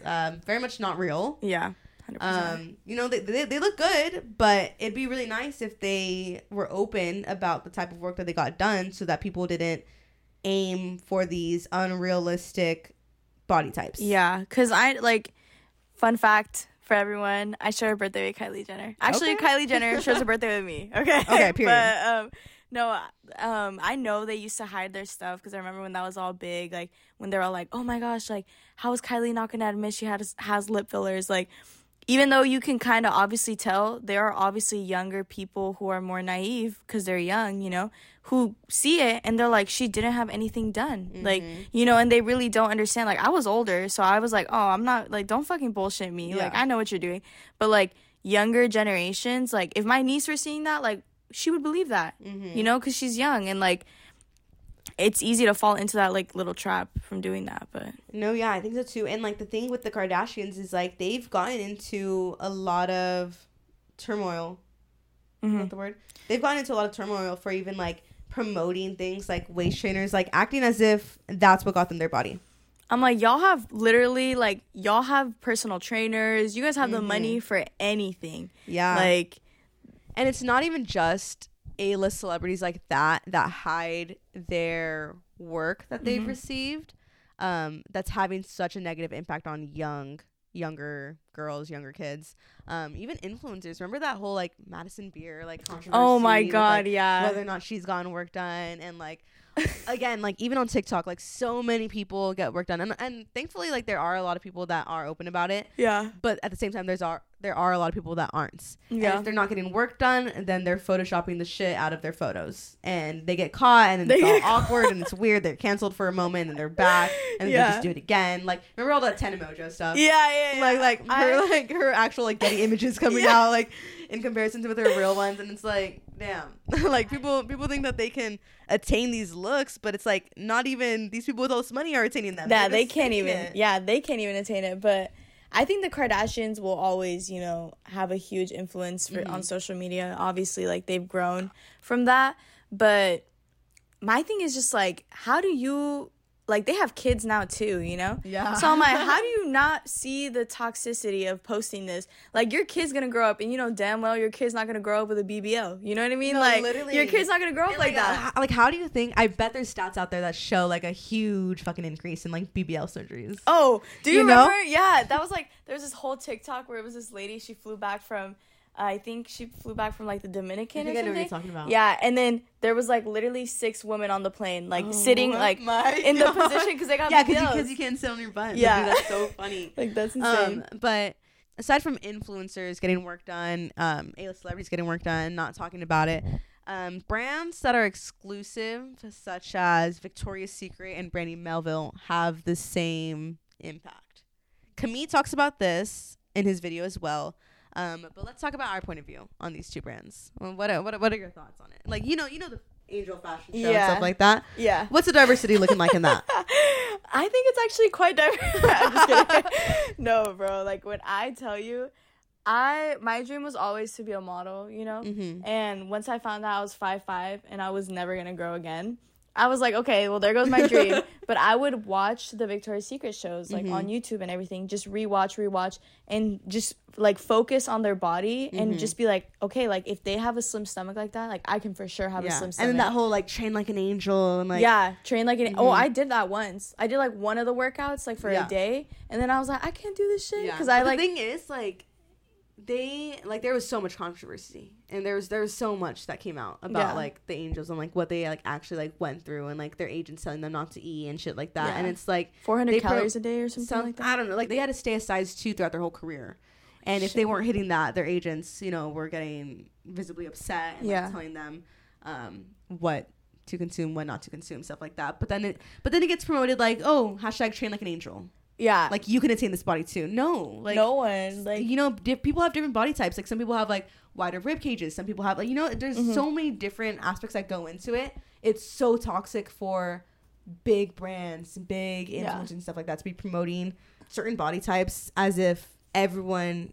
um very much not real. Yeah. 100%. Um, you know, they, they they look good, but it'd be really nice if they were open about the type of work that they got done so that people didn't aim for these unrealistic body types. yeah, cause I like. Fun fact for everyone: I share a birthday with Kylie Jenner. Actually, Okay. Kylie Jenner shares a birthday with me. Okay. Okay, period. But um, no, um, I know they used to hide their stuff because I remember when that was all big. Like when they were all like, "Oh my gosh, like how is Kylie not gonna admit she has has lip fillers?" Like even though you can kind of obviously tell, there are obviously younger people who are more naive because they're young, you know, who see it and they're like, she didn't have anything done. Like, you know, and they really don't understand. Like, I was older, so I was like, oh, I'm not, like, don't fucking bullshit me. Like, I know what you're doing. But, like, younger generations, like, if my niece were seeing that, like, she would believe that, you know, because she's young and, like, it's easy to fall into that like little trap from doing that but No, yeah, I think so too. And like the thing with the Kardashians is like they've gotten into a lot of turmoil. Mhm. that the word? They've gotten into a lot of turmoil for even like promoting things like waist trainers, like acting as if that's what got them their body. I'm like, y'all have literally like y'all have personal trainers. You guys have the money for anything. Yeah. Like and it's not even just A-list celebrities like that that hide their work that they've Mm-hmm. received um that's having such a negative impact on young younger girls younger kids um even influencers remember that whole like madison beer like controversy Oh my God, like, yeah. whether or not she's gotten work done and like again like even on tiktok like so many people get work done and, and thankfully like there are a lot of people that are open about it yeah. but at the same time there's are there are a lot of people that aren't and Yeah. if they're not getting work done then they're photoshopping the shit out of their photos and they get caught and then They it's all awkward and it's weird they're canceled for a moment and they're back and then they just do it again like remember all that 10 emojo stuff Yeah, yeah, yeah. like like her I- like her actual like getty images coming Yeah. out like in comparison to with her real ones and it's like damn like people people think that they can attain these looks but it's like not even these people with all this money are attaining them Yeah, they can't even. it. Yeah, they can't even attain it. But I think the Kardashians will always, you know, have a huge influence for Mm-hmm. on social media. Obviously, like they've grown from that. But my thing is just like, how do you like? They have kids now too, you know. Yeah. So I'm like, how do you not see the toxicity of posting this? Like your kid's gonna grow up, and you know damn well your kid's not gonna grow up with a BBL. You know what I mean? No, like literally. your kid's not gonna grow up And, like, that. uh, like, how do you think? I bet there's stats out there that show like a huge fucking increase in like BBL surgeries. Oh, do you, You know? Yeah, that was like there was this whole TikTok where it was this lady. She flew back from, I think she flew back from like the Dominican I think or I know what you're talking about. Yeah, and then there was like literally six women on the plane, like sitting Oh like my in the position because they got yeah, because you, you can't sit on your butt. Yeah. That's so funny. like that's insane. um, but aside from influencers getting work done, um, A-list celebrities getting work done, not talking about it. Um, brands that are exclusive, such as Victoria's Secret and Brandy Melville, have the same impact. Camille talks about this in his video as well. Um, but let's talk about our point of view on these two brands. Well, What are, what are, what are your thoughts on it? Like you know you know the Angel Fashion Show and Yeah. stuff like that. yeah. What's the diversity looking like in that? I think it's actually quite diverse. I'm just kidding. no, bro. Like when I tell you, I my dream was always to be a model, you know. Mhm. And once I found out I was five five and I was never gonna grow again, I was like, okay, well there goes my dream. but I would watch the Victoria's Secret shows like on mm-hmm. YouTube and everything, just rewatch, rewatch, and just like focus on their body and mm-hmm. just be like, okay, like if they have a slim stomach like that, like I can for sure have a Yeah. slim And then that whole like train like an angel and like yeah, train like an. Oh, mm-hmm. I did that once. I did like one of the workouts like for Yeah. a day, and then I was like, I can't do this shit Yeah. because I But like. the thing is like they like there was so much controversy and there was there was so much that came out about Yeah. like the angels and like what they like actually like went through and like their agents telling them not to eat and shit like that and it's like 400 they pro- calories a day or something some, like that. I don't know like they had to stay a size two throughout their whole career and if they weren't hitting that their agents you know were getting visibly upset and Yeah. like, telling them um what to consume what not to consume stuff like that but then it but then it gets promoted like oh hashtag train like an angel Yeah, like you can attain this body too no like no one like you know, di- people have different body types. Like some people have like wider rib cages. Some people have like you know, there's Mm-hmm. so many different aspects that go into it. It's so toxic for big brands, big Yeah. influencers and stuff like that to be promoting certain body types as if everyone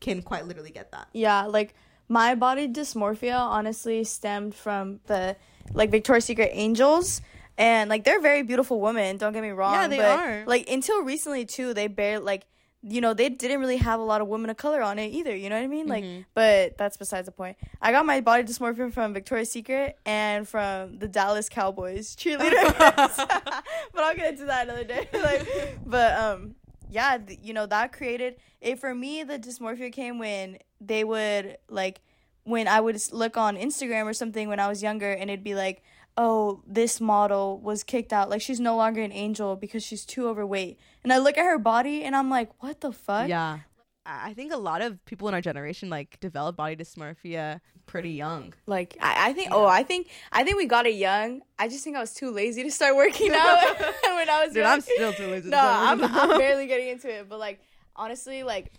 can quite literally get that. yeah, like my body dysmorphia honestly stemmed from the like Victoria's Secret angels. And like they're very beautiful women, don't get me wrong. Yeah, they but, are. Like until recently too, they barely like you know, they didn't really have a lot of women of color on it either, you know what I mean? Like Mm-hmm. but that's besides the point. I got my body dysmorphia from Victoria's Secret and from the Dallas Cowboys cheerleaders. but I'll get into that another day. like but um yeah, th- you know, that created it for me the dysmorphia came when they would like when I would look on Instagram or something when I was younger and it'd be like, "Oh, this model was kicked out. Like she's no longer an angel because she's too overweight." And I look at her body and I'm like, "What the fuck?" Yeah. I I think a lot of people in our generation like develop body dysmorphia pretty young. Like I, I think oh I think I think we got it young. I just think I was too lazy to start working out when I was Dude, young. I'm still too lazy to No, start I'm, I'm barely getting into it, but like honestly, like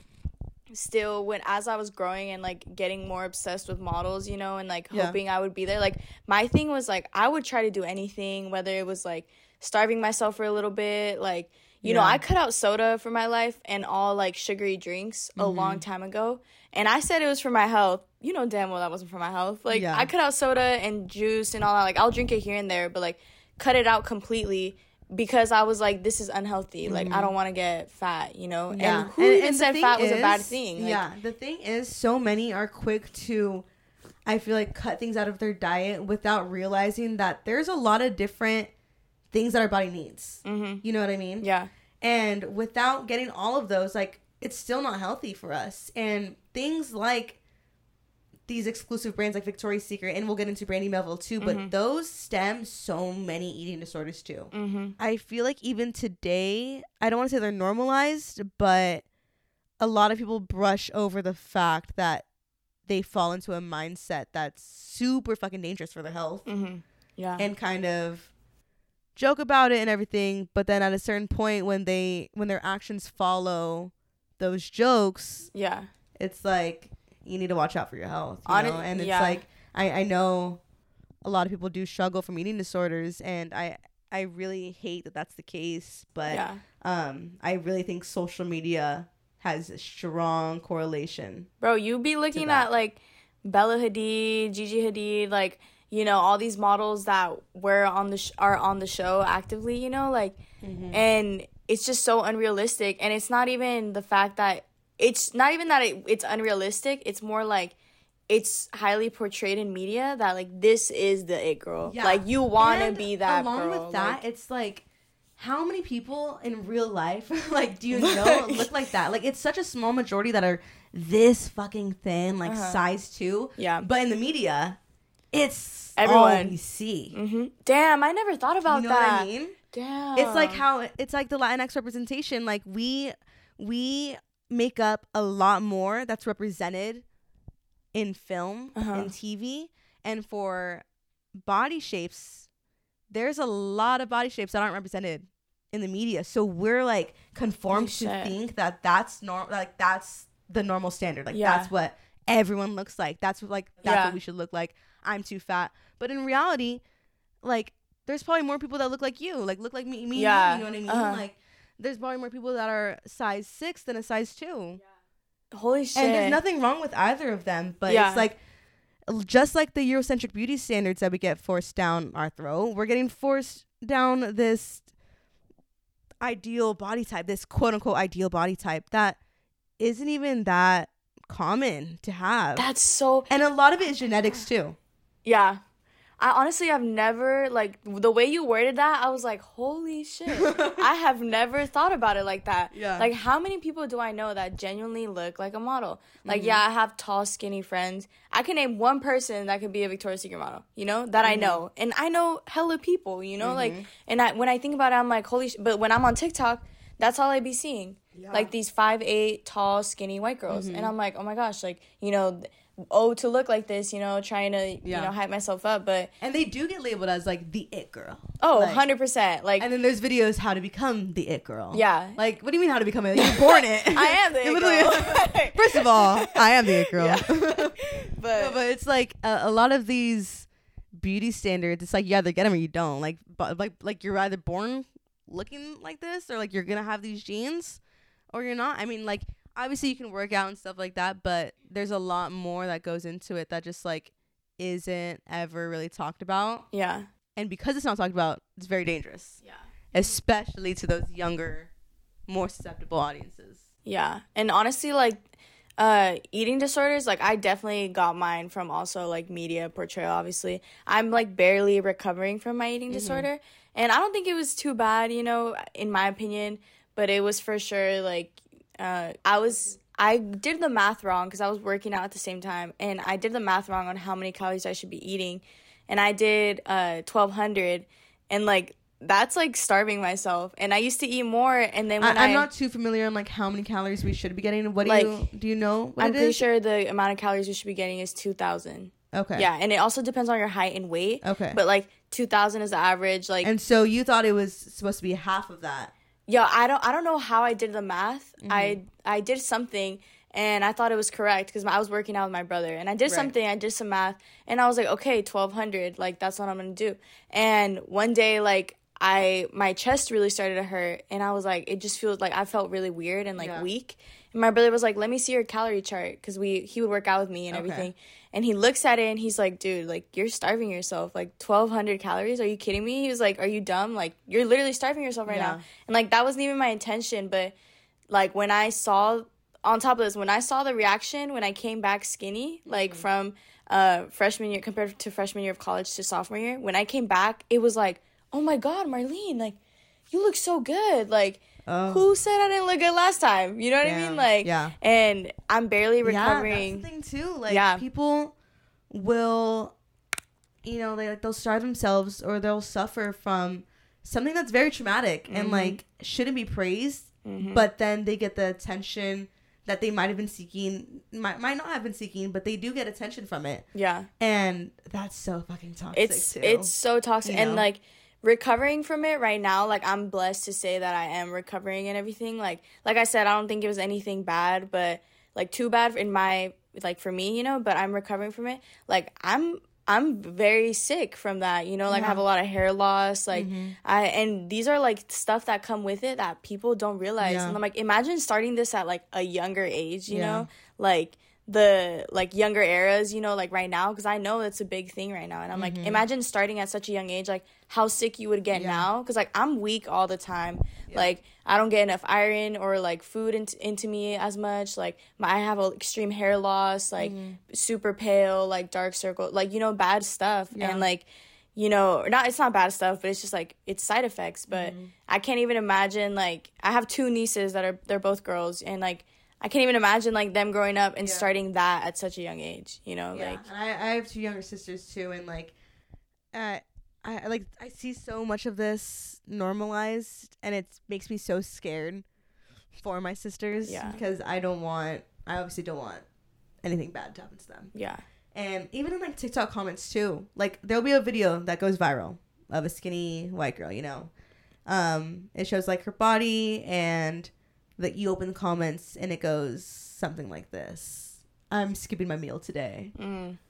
still when as I was growing and like getting more obsessed with models, you know, and like Yeah. hoping I would be there. Like my thing was like I would try to do anything, whether it was like starving myself for a little bit, like you know, I cut out soda for my life and all like sugary drinks a Mm-hmm. long time ago. And I said it was for my health. You know damn well that wasn't for my health. Like Yeah. I cut out soda and juice and all that. Like I'll drink it here and there, but like cut it out completely. Because I was like, this is unhealthy. Like, I don't want to get fat, you know? Mm-hmm. Yeah. And who And- even and said fat was a bad thing? Like, yeah. The thing is, so many are quick to, I feel like, cut things out of their diet without realizing that there's a lot of different things that our body needs. Mm-hmm. You know what I mean? Yeah. And without getting all of those, like, it's still not healthy for us. And things like these exclusive brands like Victoria's Secret, and we'll get into Brandy Melville too, but those stem so many eating disorders too. Mm-hmm. I feel like even today, I don't want to say they're normalized, but a lot of people brush over the fact that they fall into a mindset that's super fucking dangerous for their health Mm-hmm. Yeah. and kind of joke about it and everything, but then at a certain point when they when their actions follow those jokes, yeah. it's like you need to watch out for your health. You On know? and it's yeah. like I, I know a lot of people do struggle from eating disorders and I I really hate that that's the case, but yeah. um I really think social media has a strong correlation. Bro, you be looking at like Bella Hadid, Gigi Hadid, like you know all these models that were on the sh- are on the show actively, you know, like, and it's just so unrealistic. And it's not even the fact that it's not even that it, it's unrealistic. It's more like it's highly portrayed in media that like this is the it girl. Yeah. Like you want to be that along girl. with that, like- it's like how many people in real life like do you know look like that? Like it's such a small majority that are this fucking thin, like size two. Uh-huh. Yeah. But in the media, it's all Everyone. we see. hmm Damn, I never thought about You know that. what I mean? Damn. It's like how it's like the Latinx representation. Like we we make up a lot more that's represented in film Uh-huh. and TV, and for body shapes, there's a lot of body shapes that aren't represented in the media. So we're like conformed Holy to think that that's normal. Like that's the normal standard. Like Yeah. that's what everyone looks like. That's what like that's Yeah. what we should look like. I'm too fat, but in reality, like there's probably more people that look like you, like look like me, me, Yeah. you know what I mean? Uh-huh. Like there's probably more people that are size six than a size two, holy shit. and there's nothing wrong with either of them. But Yeah. it's like just like the Eurocentric beauty standards that we get forced down our throat, we're getting forced down this ideal body type, this quote unquote ideal body type that isn't even that common to have. That's so and a lot of it is genetics too. Yeah. I honestly have never like the way you worded that, I was like, "Holy shit." I have never thought about it like that. Yeah. Like how many people do I know that genuinely look like a model? Like Mm-hmm. yeah, I have tall skinny friends. I can name one person that could be a Victoria's Secret model, you know? That Mm-hmm. I know. And I know hella people, you know? Like and I when I think about it, I'm like, "Holy sh-. but when I'm on TikTok, that's all I be seeing. Yeah. Like these five eight tall skinny white girls. Mm-hmm. And I'm like, "Oh my gosh, like, you know, oh to look like this, you know, trying to, you know, hype myself up, but And they do get labeled as like the it girl. Oh, Like- 100%. Like, And then there's videos how to become the it girl. Yeah. Like, what do you mean how to become it? You're born it. I am the it literally- girl. First of all, I am the it girl. Yeah. No, but, but it's like a, a lot of these beauty standards. It's like you either get them or you don't. Like, but like like you're either born looking like this or like you're gonna have these genes, or you're not. I mean, like obviously you can work out and stuff like that, but there's a lot more that goes into it that just like isn't ever really talked about. yeah. And because it's not talked about, it's very dangerous, Yeah. especially to those younger, more susceptible audiences. Yeah. And honestly, like, uh, eating disorders, like, I definitely got mine from also, like, media portrayal, obviously. I'm, like, barely recovering from my eating disorder. And I don't think it was too bad, you know, in my opinion. But it was for sure, like, uh, I was. I did the math wrong because I was working out at the same time, and I did the math wrong on how many calories I should be eating, and I did uh twelve hundred, and like that's like starving myself. And I used to eat more, and then when I, I'm not too familiar on like how many calories we should be getting. What do Like, you do? You know what I'm it pretty sure the amount of calories you should be getting is 2,000. Okay. Yeah, and it also depends on your height and weight. Okay. But like 2,000 is the average. Like, And so you thought it was supposed to be half of that. Yeah, I don't, I don't know how I did the math. Mm-hmm. I, I did something, and I thought it was correct because I was working out with my brother, and I did Right. something. I did some math, and I was like, okay, 1,200. Like that's what I'm gonna do. And one day, like. I my chest really started to hurt and I was like it just feels like I felt really weird and like Yeah. weak. My brother was like, "Let me see your calorie chart cuz we he would work out with me and Okay. everything." And he looks at it and he's like, "Dude, like you're starving yourself. Like 1200 calories? Are you kidding me?" He was like, "Are you dumb? Like you're literally starving yourself right Yeah. now." And like that wasn't even my intention, but like when I saw on top of this, when I saw the reaction when I came back skinny, like Mm-hmm. from uh freshman year compared to freshman year of college to sophomore year, when I came back, it was like, "Oh my god, Marlenne, like you look so good." Like Oh. who said I didn't look good last time? You know what I mean? Like Yeah. and I'm barely recovering. Yeah, that's the thing too. Like Yeah. people will, you know, they like they'll starve themselves or they'll suffer from something that's very traumatic Mm-hmm. and like shouldn't be praised, but then they get the attention that they might have been seeking, might might not have been seeking, but they do get attention from it, yeah. and that's so fucking toxic. it's too. it's so toxic You and know? like recovering from it right now like i'm blessed to say that i am recovering and everything like like i said i don't think it was anything bad but like too bad in my like for me you know but i'm recovering from it like i'm i'm very sick from that you know like i have a lot of hair loss like Mm-hmm. i and these are like stuff that come with it that people don't realize Yeah. and i'm like imagine starting this at like a younger age you Yeah. know like the like younger eras you know like right now because i know it's a big thing right now and i'm like imagine starting at such a young age like how sick you would get Mm-hmm. Yeah. now because like i'm weak all the time like i don't get enough iron or like food into, into me as much like my, i have a extreme hair loss like Mm-hmm. super pale like dark circle like you know bad stuff Yeah. and like you know not it's not bad stuff but it's just like it's side effects but Mm-hmm. i can't even imagine like i have two nieces that are they're both girls and like i can't even imagine like them growing up and Yeah. starting that at such a young age you know Yeah, like and I, I have two younger sisters too, and like, uh, I I, like I see so much of this normalized, and it makes me so scared for my sisters. Yeah. because I don't want, I obviously don't want anything bad to happen to them. yeah And even in like TikTok comments too, like there'll be a video that goes viral of a skinny white girl, you know. Um, it shows like her body and that you open the comments and it goes something like this. I'm skipping my meal today. Mm.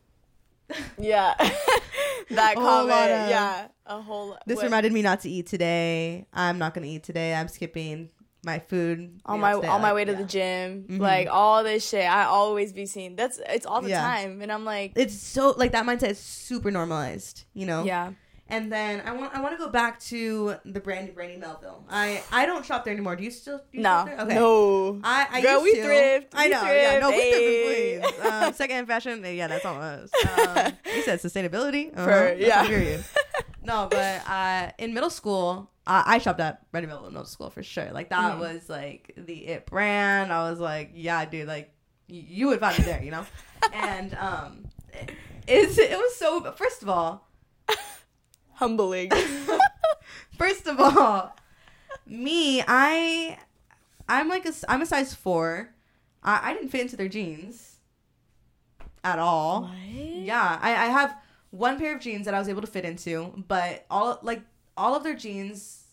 Yeah. that A comment. of- yeah. A whole lot. This what- reminded me not to eat today. I'm not gonna eat today. I'm skipping my food on my today. on my way to yeah. the gym. Mhm. Like all this shit. I always be seen. That's it's all the Yeah. time. And I'm like It's so like that mindset is super normalized, you know. Yeah. And then I want I want to go back to the brand Brandy Melville. I I don't shop there anymore. Do you still? Do you No. shop there? Okay. No. I, I Girl, used we to. thrift. I We know. yeah, no, we thrift, thrift ayy. Queens. Um, second hand fashion. Yeah, that's all it was. Um, you said sustainability. Uh-huh, For- that's yeah. period. no, but uh, in middle school, uh, I shopped at Brandy Melville in middle school for sure. Like that Mhm. was like the it brand. I was like, yeah, dude, like you would find me there, you know. and um, it, it's, it was so. First of all, Humbling. First of all, me, I, I'm like a, I'm a size four. I, I didn't fit into their jeans at all. what? Yeah, I, I have one pair of jeans that I was able to fit into, but all like all of their jeans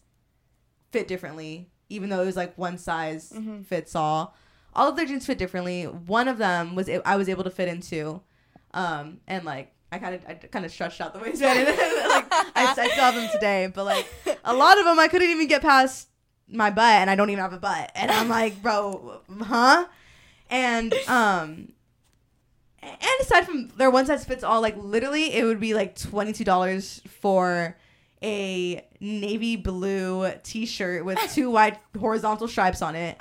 fit differently, even though it was like one size Mhm. fits all. All of their jeans fit differently. One of them was I was able to fit into, um, and like I kind of I kind of stretched out the waistband. and, like I, I still have them today, but like a lot of them I couldn't even get past my butt, and I don't even have a butt, and I'm like, bro, huh? And um, and aside from their one size fits all, like literally, it would be like twenty two dollars for a navy blue T-shirt with two white horizontal stripes on it.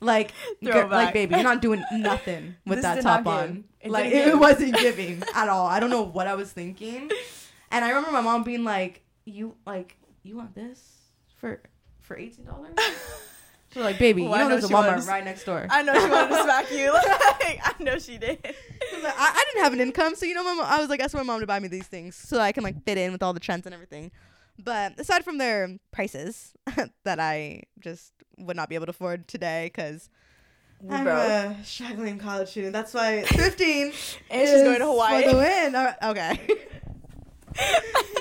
Like, Throwback. like baby, you're not doing nothing with This that top on. Give. It like, didn't it wasn't giving at all. I don't know what I was thinking. And I remember my mom being like, "You like, you want this for for eighteen dollars?" So like, baby, Well, you know, know there's a she wanted Walmart to- right next door. I know she wanted to smack you. Like, I know she did. 'Cause, like, I, I didn't have an income, so you know, my mom, I was like, asking my mom to buy me these things so I can like fit in with all the trends and everything. But aside from their prices that I just would not be able to afford today, because I'm Bro. a struggling college student. That's why 15 And she's going to Hawaii. for the win. Right, okay.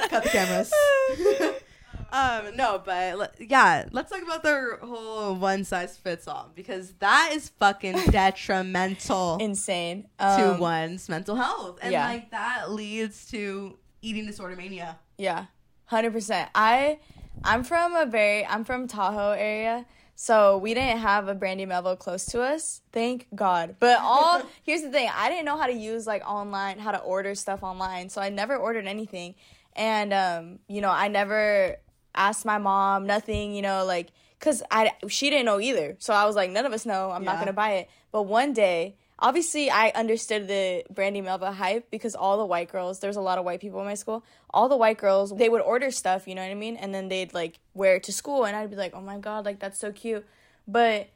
Cut the cameras. um, no, but le- yeah, let's talk about their whole one size fits all because that is fucking detrimental Insane. to Um, one's mental health, and yeah. like that leads to eating disorder mania. Yeah, hundred percent. I I'm from a very I'm from Tahoe area. So we didn't have a Brandy Melville close to us. Thank God. But all here's the thing, I didn't know how to use like online, how to order stuff online. So I never ordered anything. And um, you know, I never asked my mom nothing, you know, like cuz I she didn't know either. So I was like none of us know. I'm not going to buy it. But one day Obviously, I understood the Brandy Melville hype because all the white girls, there's a lot of white people in my school. All the white girls, they would order stuff, you know what I mean? And then they'd like wear it to school, and I'd be like, oh my god, like that's so cute. But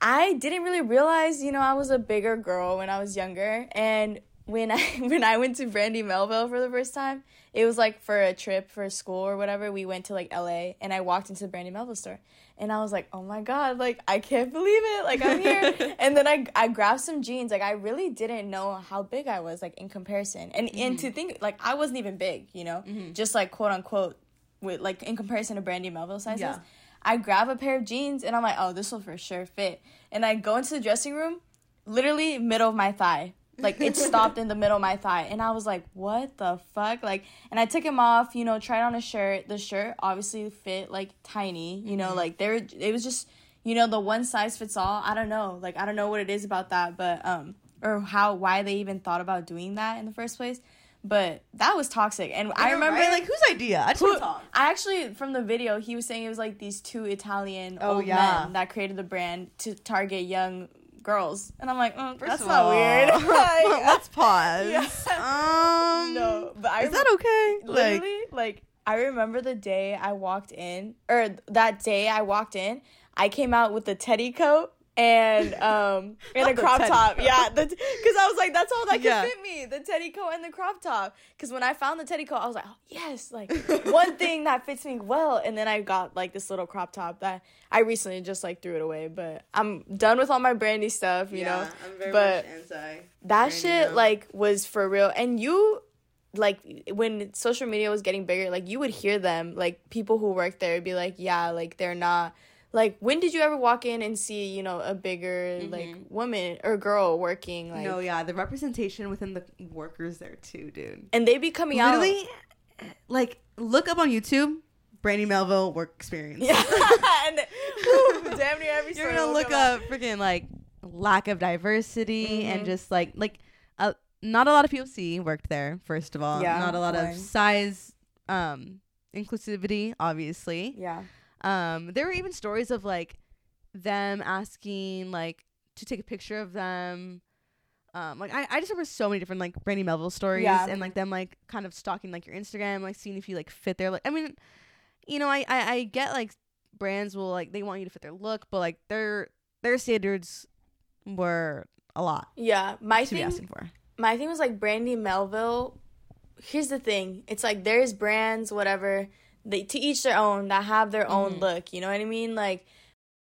I didn't really realize, you know, I was a bigger girl when I was younger. And when I when I went to Brandy Melville for the first time, it was like for a trip for school or whatever. We went to like LA and I walked into the Brandy Melville store and I was like, "Oh my god, like I can't believe it. Like I'm here." and then I I grabbed some jeans. Like I really didn't know how big I was like in comparison. And and mm-hmm. to think like I wasn't even big, you know? Mm-hmm. Just like quote unquote with like in comparison to Brandy Melville sizes. Yeah. I grab a pair of jeans and I'm like, oh, this will for sure fit. And I go into the dressing room, literally middle of my thigh. Like it stopped in the middle of my thigh. And I was like, what the fuck? Like, and I took him off, you know, tried on a shirt. The shirt obviously fit like tiny, you know, like there, it was just, you know, the one size fits all. I don't know. Like, I don't know what it is about that, but, um, or how, why they even thought about doing that in the first place. But that was toxic. And I remember, Right? like whose idea? I just who- talk. I actually from the video he was saying it was like these two Italian Oh, old yeah. men that created the brand to target young girls, and I'm like, mm, First that's of not all, weird. Like, Let's pause. Yeah. Um, no, but I is that okay? Like, literally like I remember the day I walked in, or that day I walked in, I came out with a teddy coat. And um and a crop teddy top, yeah, because I was like, that's all that could Yeah. fit me, the teddy coat and the crop top. Because when I found the teddy coat, I was like, oh yes, like one thing that fits me well. And then I got like this little crop top that I recently just like threw it away. But I'm done with all my brandy stuff, you know. I'm very but- much anti. that shit like was for real and you like when social media was getting bigger like you would hear them like people who work there would be like yeah like they're not like when did you ever walk in and see you know a bigger like woman or girl working like no, yeah, the representation within the workers there too, dude. and they be coming out Literally, like look up on YouTube, Brandy Melville work experience. yeah and whew, damn near every You're gonna look up freaking like lack of diversity and Mhm. just like like uh, not a lot of POC worked there. First of all, Yeah, not a lot of size um inclusivity, obviously. yeah Um, there were even stories of like them asking like to take a picture of them. Um, like I, I just remember so many different like Brandy Melville stories Yeah. and like them like kind of stalking like your Instagram, like seeing if you like fit there. Like I mean, you know, I, I I get like brands will like they want you to fit their look, but like their their standards were a lot yeah my to be thing asking for. my thing was like Brandy Melville. Here's the thing: it's like there's brands, whatever, they to each their own that have their own Mhm. look. You know what I mean? Like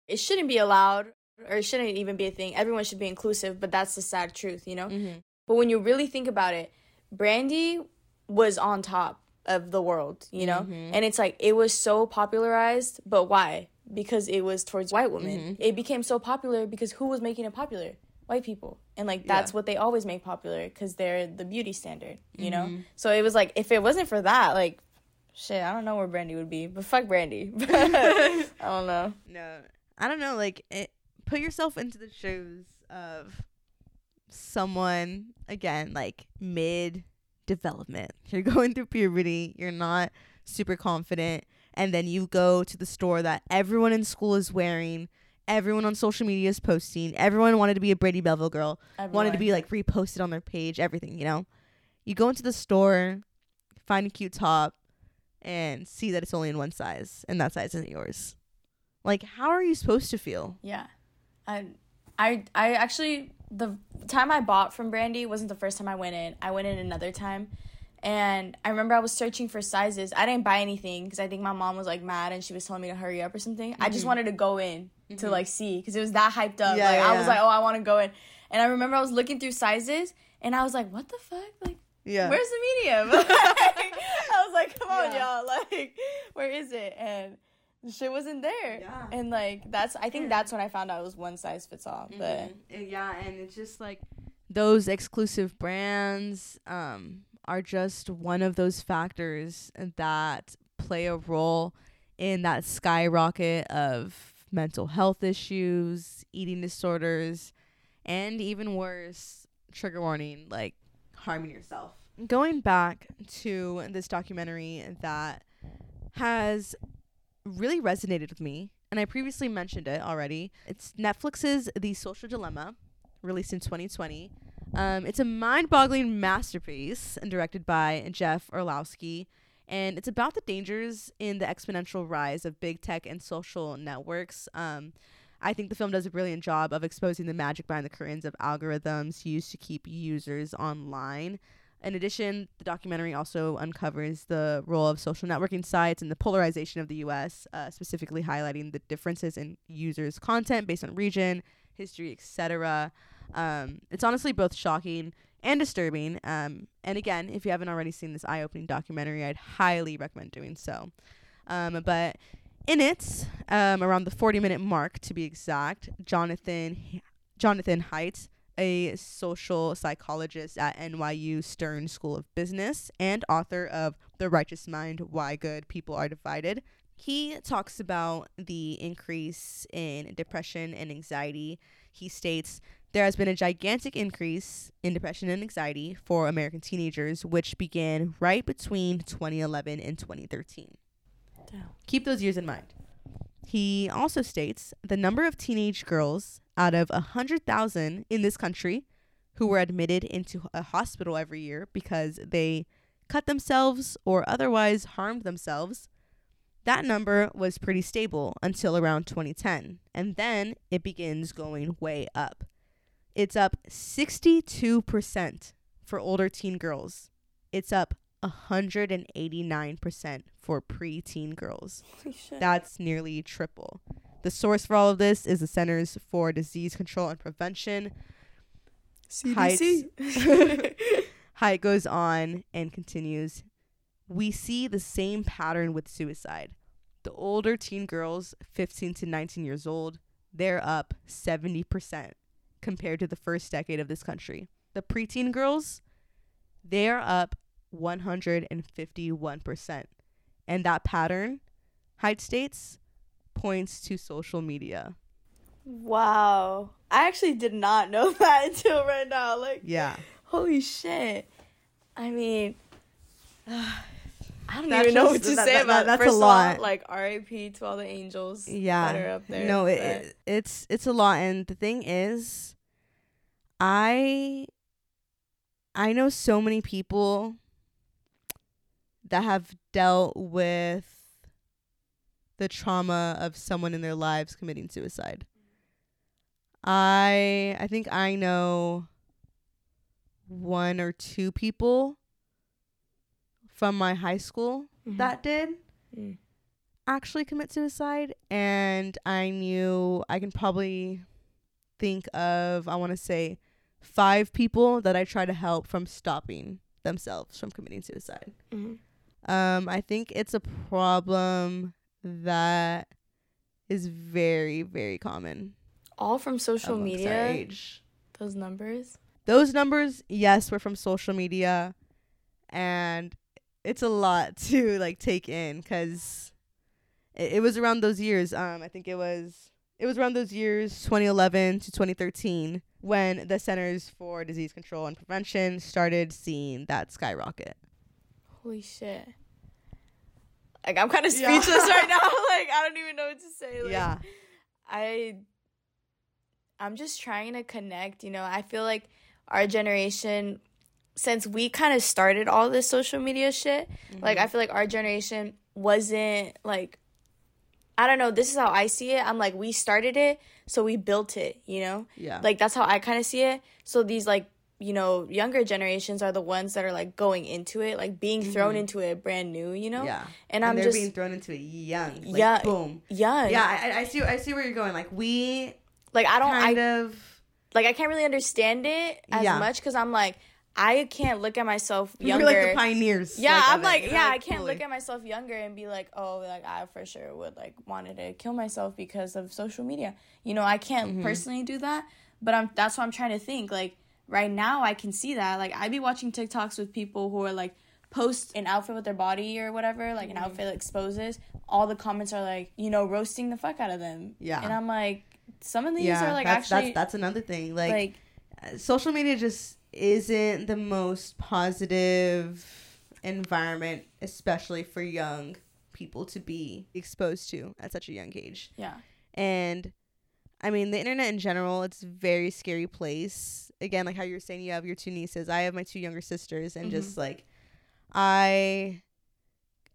it shouldn't be allowed, or it shouldn't even be a thing. Everyone should be inclusive, but that's the sad truth, you know. Mm-hmm. But when you really think about it, Brandy was on top of the world, you know? Mhm. And it's like it was so popularized, but why? Because it was towards white women. Mhm. It became so popular because who was making it popular? White people. And like that's Yeah. what they always make popular cuz they're the beauty standard, you know? Mhm. So it was like if it wasn't for that, like shit, I don't know where Brandy would be, but fuck Brandy. I don't know. No, I don't know. Like, it, put yourself into the shoes of someone again, like mid development. You're going through puberty. You're not super confident, and then you go to the store that everyone in school is wearing. Everyone on social media is posting. Everyone wanted to be a Brandy Melville girl. Wanted to be like reposted on their page. Everything, you know. You go into the store, find a cute top, and see that it's only in one size, and that size isn't yours. Like, how are you supposed to feel? Yeah. I I I actually the time I bought from Brandy wasn't the first time I went in. I went in another time. And I remember I was searching for sizes. I didn't buy anything because I think my mom was like mad and she was telling me to hurry up or something. I just Mhm. wanted to go in to Mhm. like see because it was that hyped up. Yeah, like yeah, I was like, oh, I want to go in. And I remember I was looking through sizes and I was like, what the fuck? Like, Yeah. where's the medium? was like, come on, Yeah. y'all. Like, where is it? And the shit wasn't there. Yeah. And like that's I think that's when I found out it was one size fits all. But Mhm. And yeah, and it's just like those exclusive brands um are just one of those factors that play a role in that skyrocket of mental health issues, eating disorders, and even worse, trigger warning, like harming yourself. Going back to this documentary that has really resonated with me, and I previously mentioned it already. It's Netflix's The Social Dilemma, released in 2020. Um, it's a mind boggling masterpiece directed by Jeff Orlowski. And it's about the dangers in the exponential rise of big tech and social networks. Um, I think the film does a brilliant job of exposing the magic behind the curtains of algorithms used to keep users online. In addition, the documentary also uncovers the role of social networking sites and the polarization of the US, uh, specifically highlighting the differences in users' content based on region, history, etc. Um, it's honestly both shocking and disturbing. Um, and again, if you haven't already seen this eye opening documentary, I'd highly recommend doing so. Um, but in it, um, around the 40 minute mark to be exact, Jonathan Jonathan Haidt, a social psychologist at NYU Stern School of Business and author of The Righteous Mind Why Good People Are Divided, he talks about the increase in depression and anxiety. He states there has been a gigantic increase in depression and anxiety for American teenagers, which began right between 2011 and 2013. Damn. Keep those years in mind. He also states the number of teenage girls out of 100,000 in this country who were admitted into a hospital every year because they cut themselves or otherwise harmed themselves. That number was pretty stable until around 2010, and then it begins going way up. It's up 62% for older teen girls. It's up 189% for preteen girls. That's nearly triple. The source for all of this is the Centers for Disease Control and Prevention. CDC. Haidt goes on and continues. We see the same pattern with suicide. The older teen girls, 15 to 19 years old, they're up 70% compared to the first decade of this country. The preteen girls, they're up 151%. And that pattern, Haidt states, points to social media. Wow. I actually did not know that until right now. Like, yeah. Holy shit. I mean, uh, I don't even know what to that, say that, about that, That's a lot. All, like R.I.P. to all the angels. Yeah. That are up there. No, it, it, it's it's a lot, and the thing is, I I know so many people that have dealt with the trauma of someone in their lives committing suicide. I I think I know one or two people from my high school mm-hmm. that did mm. actually commit suicide and I knew I can probably think of I want to say five people that I try to help from stopping themselves from committing suicide. Mm-hmm. Um, I think it's a problem that is very, very common. All from social media. Those numbers. Those numbers, yes, were from social media, and it's a lot to like take in because it, it was around those years. Um, I think it was it was around those years, 2011 to 2013, when the Centers for Disease Control and Prevention started seeing that skyrocket. Holy shit. Like I'm kind of speechless yeah. right now. like I don't even know what to say. Like, yeah. I I'm just trying to connect, you know. I feel like our generation since we kind of started all this social media shit, mm-hmm. like I feel like our generation wasn't like I don't know, this is how I see it. I'm like, we started it, so we built it, you know? Yeah. Like, that's how I kind of see it. So these, like, you know, younger generations are the ones that are, like, going into it, like, being mm-hmm. thrown into it brand new, you know? Yeah. And, and I'm just. being thrown into it young. Like, yeah. Boom. Young. Yeah, I, I see, I see where you're going. Like, we. Like, I don't. Kind I, of. Like, I can't really understand it as yeah. much because I'm like, I can't look at myself younger. You're like the pioneers. Yeah, like, I'm like, it. yeah, I can't look at myself younger and be like, oh, like I for sure would like wanted to kill myself because of social media. You know, I can't mm-hmm. personally do that, but I'm that's what I'm trying to think. Like right now, I can see that. Like I'd be watching TikToks with people who are like post an outfit with their body or whatever, like Mm-hmm. an outfit that exposes, all the comments are like, you know, roasting the fuck out of them. Yeah. And I'm like, some of these yeah, are like that's, actually that's that's another thing. Like, like uh, social media just isn't the most positive environment, especially for young people to be exposed to at such a young age. yeah. And I mean, the internet in general, it's a very scary place. Again, like how you were saying, you have your two nieces. I have my two younger sisters, and just like I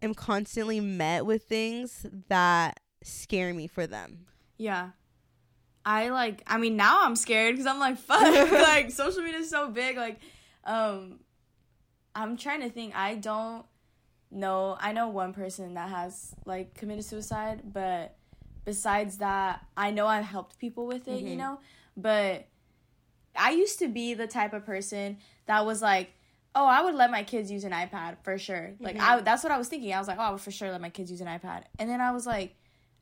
am constantly met with things that scare me for them. Yeah. I like I mean now I'm scared cuz I'm like fuck like social media is so big like um I'm trying to think I don't know I know one person that has like committed suicide but besides that I know I've helped people with it you Mhm. know? But I used to be the type of person that was like oh I would let my kids use an iPad for sure. Like I that's what I was thinking. I was like oh I would for sure let my kids use an iPad. And then I was like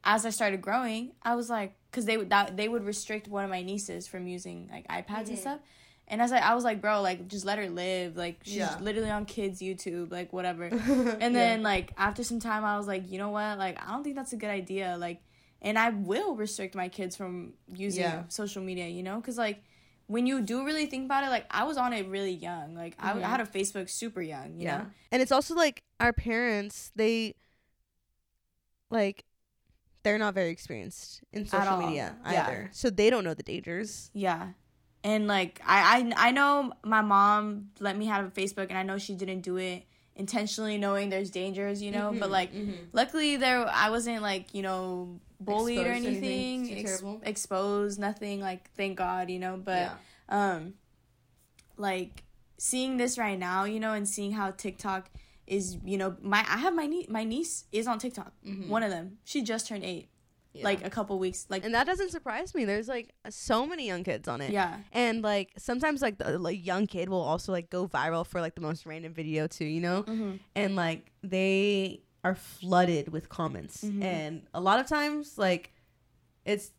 as I started growing, I was like, because they would that they would restrict one of my nieces from using like iPads and stuff, and as I I was like, bro, like just let her live, like she's Yeah. literally on kids YouTube, like whatever. and then like after some time, I was like, you know what, like I don't think that's a good idea, like, and I will restrict my kids from using Yeah. social media, you know, because like. When you do really think about it, like I was on it really young. Like I, I mm-hmm. had a Facebook super young, you know. And it's also like our parents, they like they're not very experienced in social media Yeah. either. So they don't know the dangers. Yeah. And like I, I I know my mom let me have a Facebook and I know she didn't do it intentionally knowing there's dangers, you know, but mm-hmm, like mm-hmm. luckily there I wasn't like, you know, bullied or Exposed to anything anything, ex- exposed, nothing like thank God, you know, but um like seeing this right now, you know, and seeing how TikTok is, you know, my I have my niece my niece is on TikTok. Mm-hmm. One of them. She just turned 8 like a couple weeks like and that doesn't surprise me. There's like so many young kids on it. yeah. And like sometimes like the like young kid will also like go viral for like the most random video too, you know? Mm-hmm. And like they are flooded with comments. Mm-hmm. And a lot of times like it's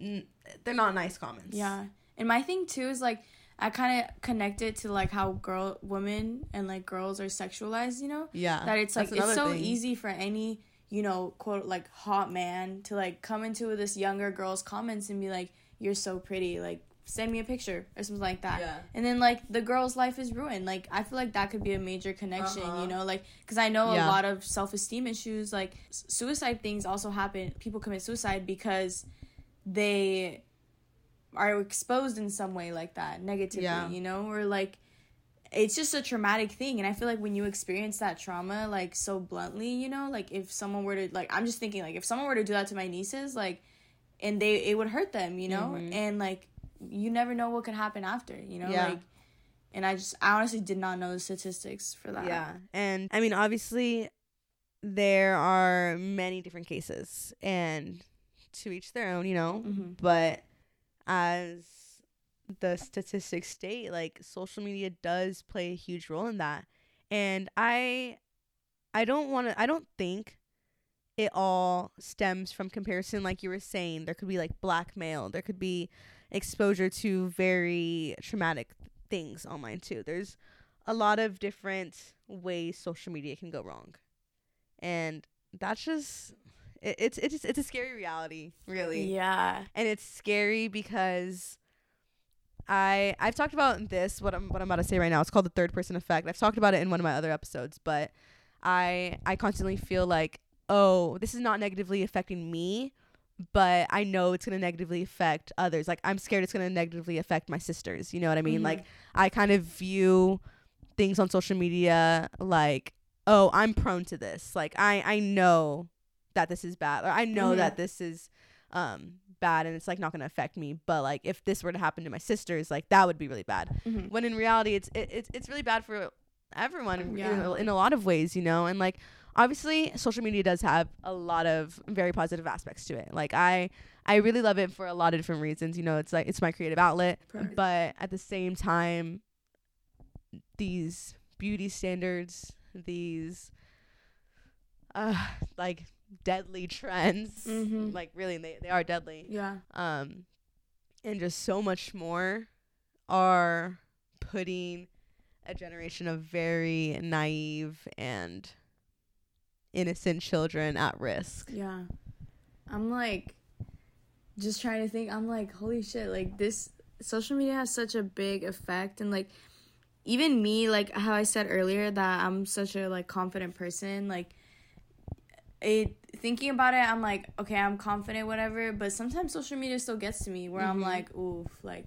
n- they're not nice comments. Yeah. And my thing too is like I kind of connect it to like how girl women and like girls are sexualized, you know? Yeah. That it's like it's so thing. easy for any, you know, quote like hot man to like come into this younger girl's comments and be like you're so pretty, like send me a picture or something like that. Yeah. And then like the girl's life is ruined. Like I feel like that could be a major connection, Uh-huh. you know, like cuz I know Yeah. a lot of self-esteem issues like suicide things also happen. People commit suicide because they are exposed in some way like that negatively, Yeah. you know, or like it's just a traumatic thing and I feel like when you experience that trauma like so bluntly, you know, like if someone were to like I'm just thinking like if someone were to do that to my nieces like and they it would hurt them, you know? And like you never know what could happen after, you know? Yeah. Like and I just I honestly did not know the statistics for that. Yeah. And I mean, obviously, there are many different cases, and to each their own, you know. Mhm. But as the statistics state, like social media does play a huge role in that. And I, I don't want to. I don't think it all stems from comparison, like you were saying. There could be like blackmail. There could be exposure to very traumatic things online too. There's a lot of different ways social media can go wrong, and that's just it, it's it's it's a scary reality, really, Yeah. and it's scary because I I've talked about this what I'm what I'm about to say right now. It's called the third person effect. I've talked about it in one of my other episodes, but I I constantly feel like oh this is not negatively affecting me but I know it's going to negatively affect others. Like I'm scared it's going to negatively affect my sisters. You know what I mean? Mhm. Like I kind of view things on social media like, oh, I'm prone to this. Like I I know that this is bad or I know Mhm. that this is um bad and it's like not going to affect me, but like if this were to happen to my sisters, like that would be really bad. Mhm. When in reality it's it, it's it's really bad for everyone in- Yeah. in, a, in a lot of ways, you know? And like obviously social media does have a lot of very positive aspects to it. Like I I really love it for a lot of different reasons. You know, it's like it's my creative outlet, but at the same time these beauty standards, these uh like deadly trends, Mhm. like really they they are deadly. Yeah. Um and just so much more are putting a generation of very naive and innocent children at risk. Yeah. I'm like just trying to think. I'm like, holy shit, like this social media has such a big effect and like even me, like how I said earlier that I'm such a like confident person, like it thinking about it, I'm like, okay, I'm confident, whatever, but sometimes social media still gets to me where I'm Mhm. like, oof, like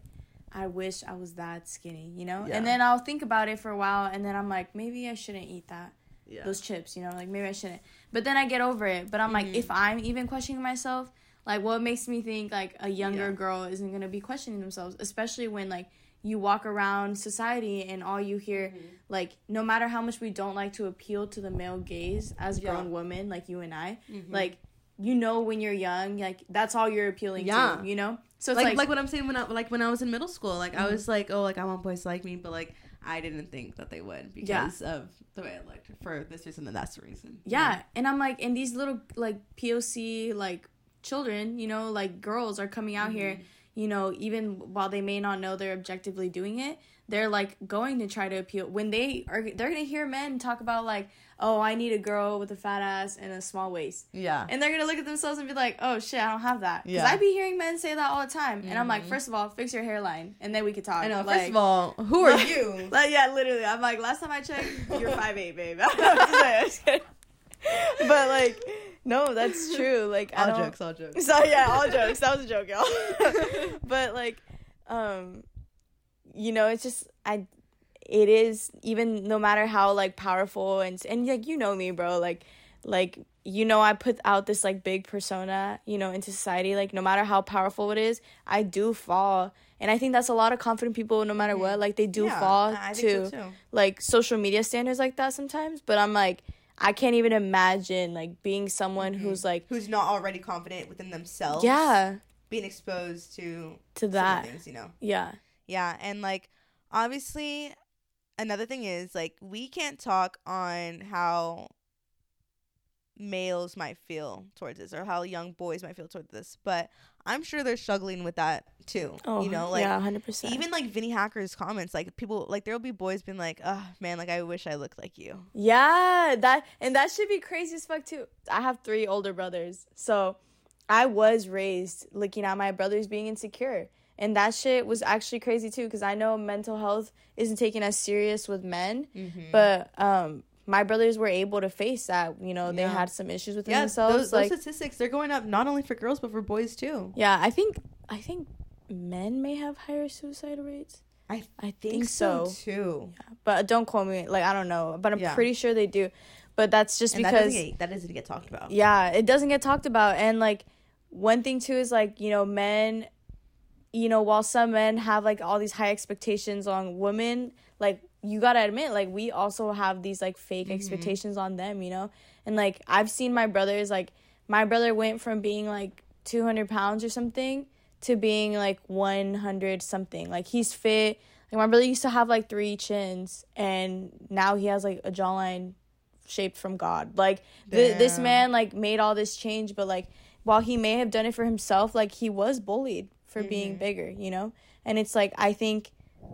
I wish I was that skinny, you know? Yeah. And then I'll think about it for a while and then I'm like, maybe I shouldn't eat that Yeah. those chips, you know, like maybe I shouldn't. But then I get over it. But I'm like, Mhm. if I'm even questioning myself, like what makes me think like a younger Yeah. girl isn't gonna be questioning themselves, especially when like you walk around society and all you hear Mm-hmm. like no matter how much we don't like to appeal to the male gaze as Yeah. grown women like you and I, Mhm. like you know when you're young, like that's all you're appealing Yeah. to, you know? So it's like, like, like what I'm saying when I like when I was in middle school, like I Mhm. was like, oh, like I want boys to like me, but like I didn't think that they would Yeah. because of the way I looked for this reason and that's the reason. Yeah, and I'm like, and these little like POC like children, you know, like girls are coming out here, Mm-hmm. You know, even while they may not know they're objectively doing it, they're like going to try to appeal when they are they're gonna hear men talk about like, oh, I need a girl with a fat ass and a small waist. Yeah. And they're gonna look at themselves and be like, "Oh shit, I don't have that." Because Yeah. I be hearing men say that all the time, and I'm like, Mhm. first of all, fix your hairline, and then we could talk. I know. Like, first of all, who are you? like, yeah, literally. I'm like, last time I checked, you're five eight, babe. I'm just saying, I'm just kidding. but like, no, that's true. Like, I all don't. jokes, all jokes. So yeah, all jokes. That was a joke, y'all. but like, um, you know, it's just I. It is even no matter how like powerful and and like you know me, bro. Like, like you know, I put out this like big persona, you know, into society. Like, no matter how powerful it is, I do fall. And I think that's a lot of confident people, no matter what. Like, they do Yeah, fall I to so like social media standards like that sometimes. But I'm like, I can't even imagine like being someone Mhm. who's like, Who's not already confident within themselves? yeah, Being exposed to to that. things, you know. Yeah. Yeah, and like obviously another thing is like we can't talk on how males might feel towards this or how young boys might feel towards this, but I'm sure they're struggling with that too. Oh, you know, like yeah, hundred percent. even like Vinnie Hacker's comments, like people like there'll be boys being like, "Oh man, like I wish I looked like you." Yeah, that and that should be crazy as fuck too. I have three older brothers, so I was raised looking at my brothers being insecure, and that shit was actually crazy too. Because I know mental health isn't taken as serious with men, Mm-hmm. but um, my brothers were able to face that. You know, they Yeah. had some issues with yeah, themselves. those, like, those statistics they're going up not only for girls but for boys too. yeah, I think I think men may have higher suicide rates. I I think, think so. so too. but don't quote me. Like I don't know, but I'm Yeah. pretty sure they do. But that's just And that because doesn't, get, that doesn't get talked about. yeah it doesn't get talked about and like one thing too is like you know men you know while some men have like all these high expectations on women like you gotta admit like we also have these like fake Mhm. expectations on them you know? And like i've seen my brothers like my brother went from being like 200 pounds or something to being like 100 something. Like he's fit. Like my brother used to have like three chins and now he has like a jawline shaped from god. Like th- this man like made all this change but like while he may have done it for himself like he was bullied for being Mhm. bigger you know? And it's like i think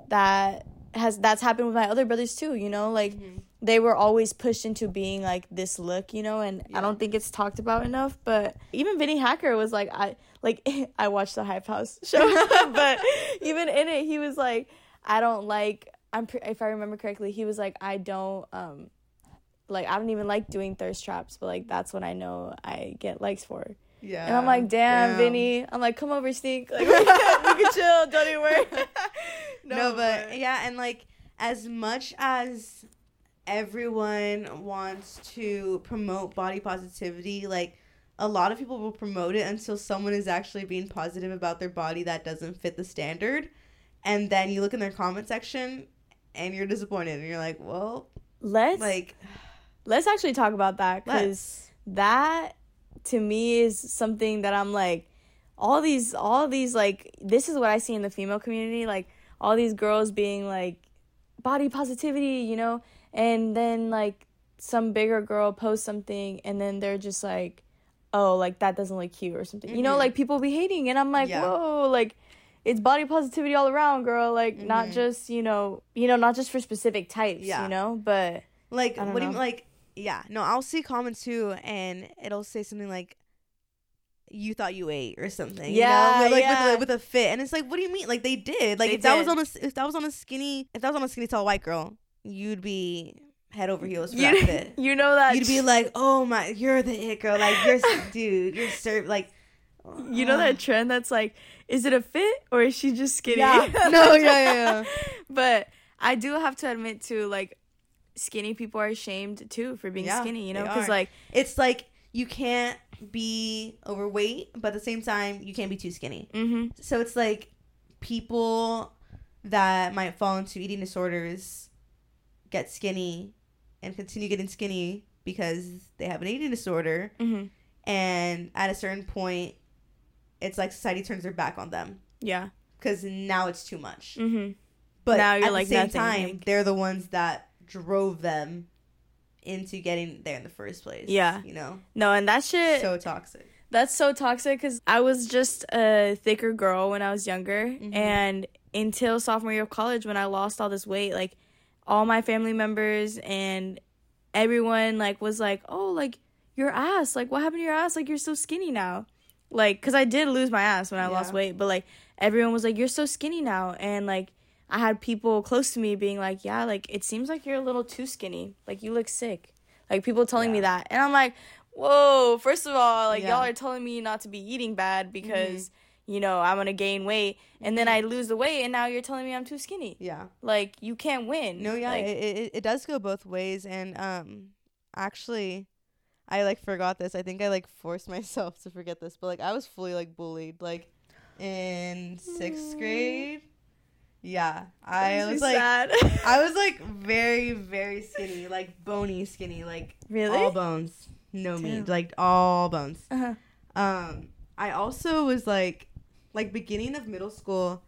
that has that's happened with my other brothers too you know like Mhm. they were always pushed into being like this look you know and Yeah. i don't think it's talked about enough but even Vinnie Hacker was like i like i watched the hype house show but even in it he was like i don't like i'm pre- if i remember correctly he was like i don't um like i don't even like doing thirst traps but like that's what i know i get likes for Yeah. and i'm like damn, Vinnie. I'm like come over sneak. Like we can, we can chill. Don't even worry. No, but yeah, and like as much as everyone wants to promote body positivity, like a lot of people will promote it until someone is actually being positive about their body that doesn't fit the standard. And then you look in their comment section and you're disappointed. And you're like, well, let's like let's actually talk about that because that to me is something that I'm like all these all these like this is what I see in the female community like all these girls being like body positivity, you know, and then like some bigger girl posts something and then they're just like oh like that doesn't look cute or something. You know, Mhm. like people be hating and I'm like, Yeah. "Whoa, like it's body positivity all around, girl. Like not Mhm. just you know, you know, not just for specific types. Yeah. You know, but Like, what do you like? Yeah, no, I'll see comments too, and it'll say something like, "You thought you ate" or something. you know? Yeah, like yeah. with, a, with a fit, and it's like, what do you mean? Like they did. Like They if that was on a if that was on a skinny if that was on a skinny tall white girl, you'd be head over heels for you, that fit. you know that You'd be like, oh my, you're the it girl. Like you're, dude, you're served. Like, you know that trend that's like, is it a fit or is she just skinny? Yeah. No, yeah, yeah, yeah. but I do have to admit too, like, skinny people are ashamed too for being Yeah, skinny. You know, because like, it's like you can't be overweight, but at the same time, you can't be too skinny. mm-hmm, So it's like people that might fall into eating disorders get skinny and continue getting skinny because they have an eating disorder, mm-hmm, and at a certain point, it's like society turns their back on them yeah, because now it's too much. mm-hmm. But Now you're at like the same time, like- they're the ones that drove them into getting there in the first place. Yeah. you know, No, and that shit. so toxic. That's so toxic because I was just a thicker girl when I was younger. Mhm. And until sophomore year of college, when I lost all this weight, like all my family members and everyone like was like, "Oh, like your ass, like what happened to your ass? Like you're so skinny now." Like, cause I did lose my ass when I lost weight, but like everyone was like, "You're so skinny now," and like I had people close to me being like, "Yeah, like it seems like you're a little too skinny. Like you look sick." Like people telling me that, and I'm like, "Whoa!" First of all, like Yeah. Mm-hmm. y'all are telling me not to be eating bad because you know I'm gonna gain weight, and then I lose the weight, and now you're telling me I'm too skinny. Yeah. Like you can't win. No, yeah, Like, it, it it does go both ways, and um, actually, I like forgot this. I think I like forced myself to forget this, but like I was fully like bullied, like in sixth grade. Yeah, I was like, sad. I was like very very skinny, like bony skinny, like really. all bones, no meat, like all bones. uh-huh. Um, I also was like, like beginning of middle school,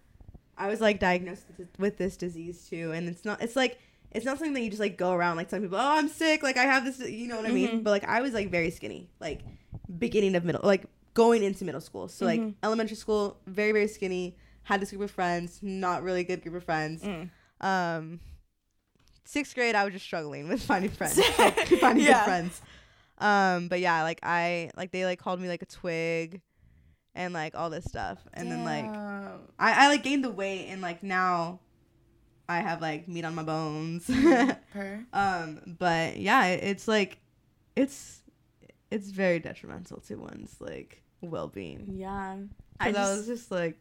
I was like diagnosed with, this disease too, and it's not. It's like it's not something that you just like go around like some people. Oh, I'm sick. Like I have this. You know what I mean? Mhm. But like I was like very skinny, like beginning of middle, like going into middle school. So like Mhm. elementary school, very very skinny. Had this group of friends, not really good group of friends. Mm. Um, sixth grade, I was just struggling with finding friends, like, finding Yeah. good friends. Um, but yeah, like I like they like called me like a twig, and like all this stuff, and then like I I like gained the weight, and like now, I have like meat on my bones. Um, but yeah, it's like, it's it's very detrimental to one's like well being. Yeah. Cause I, was just like,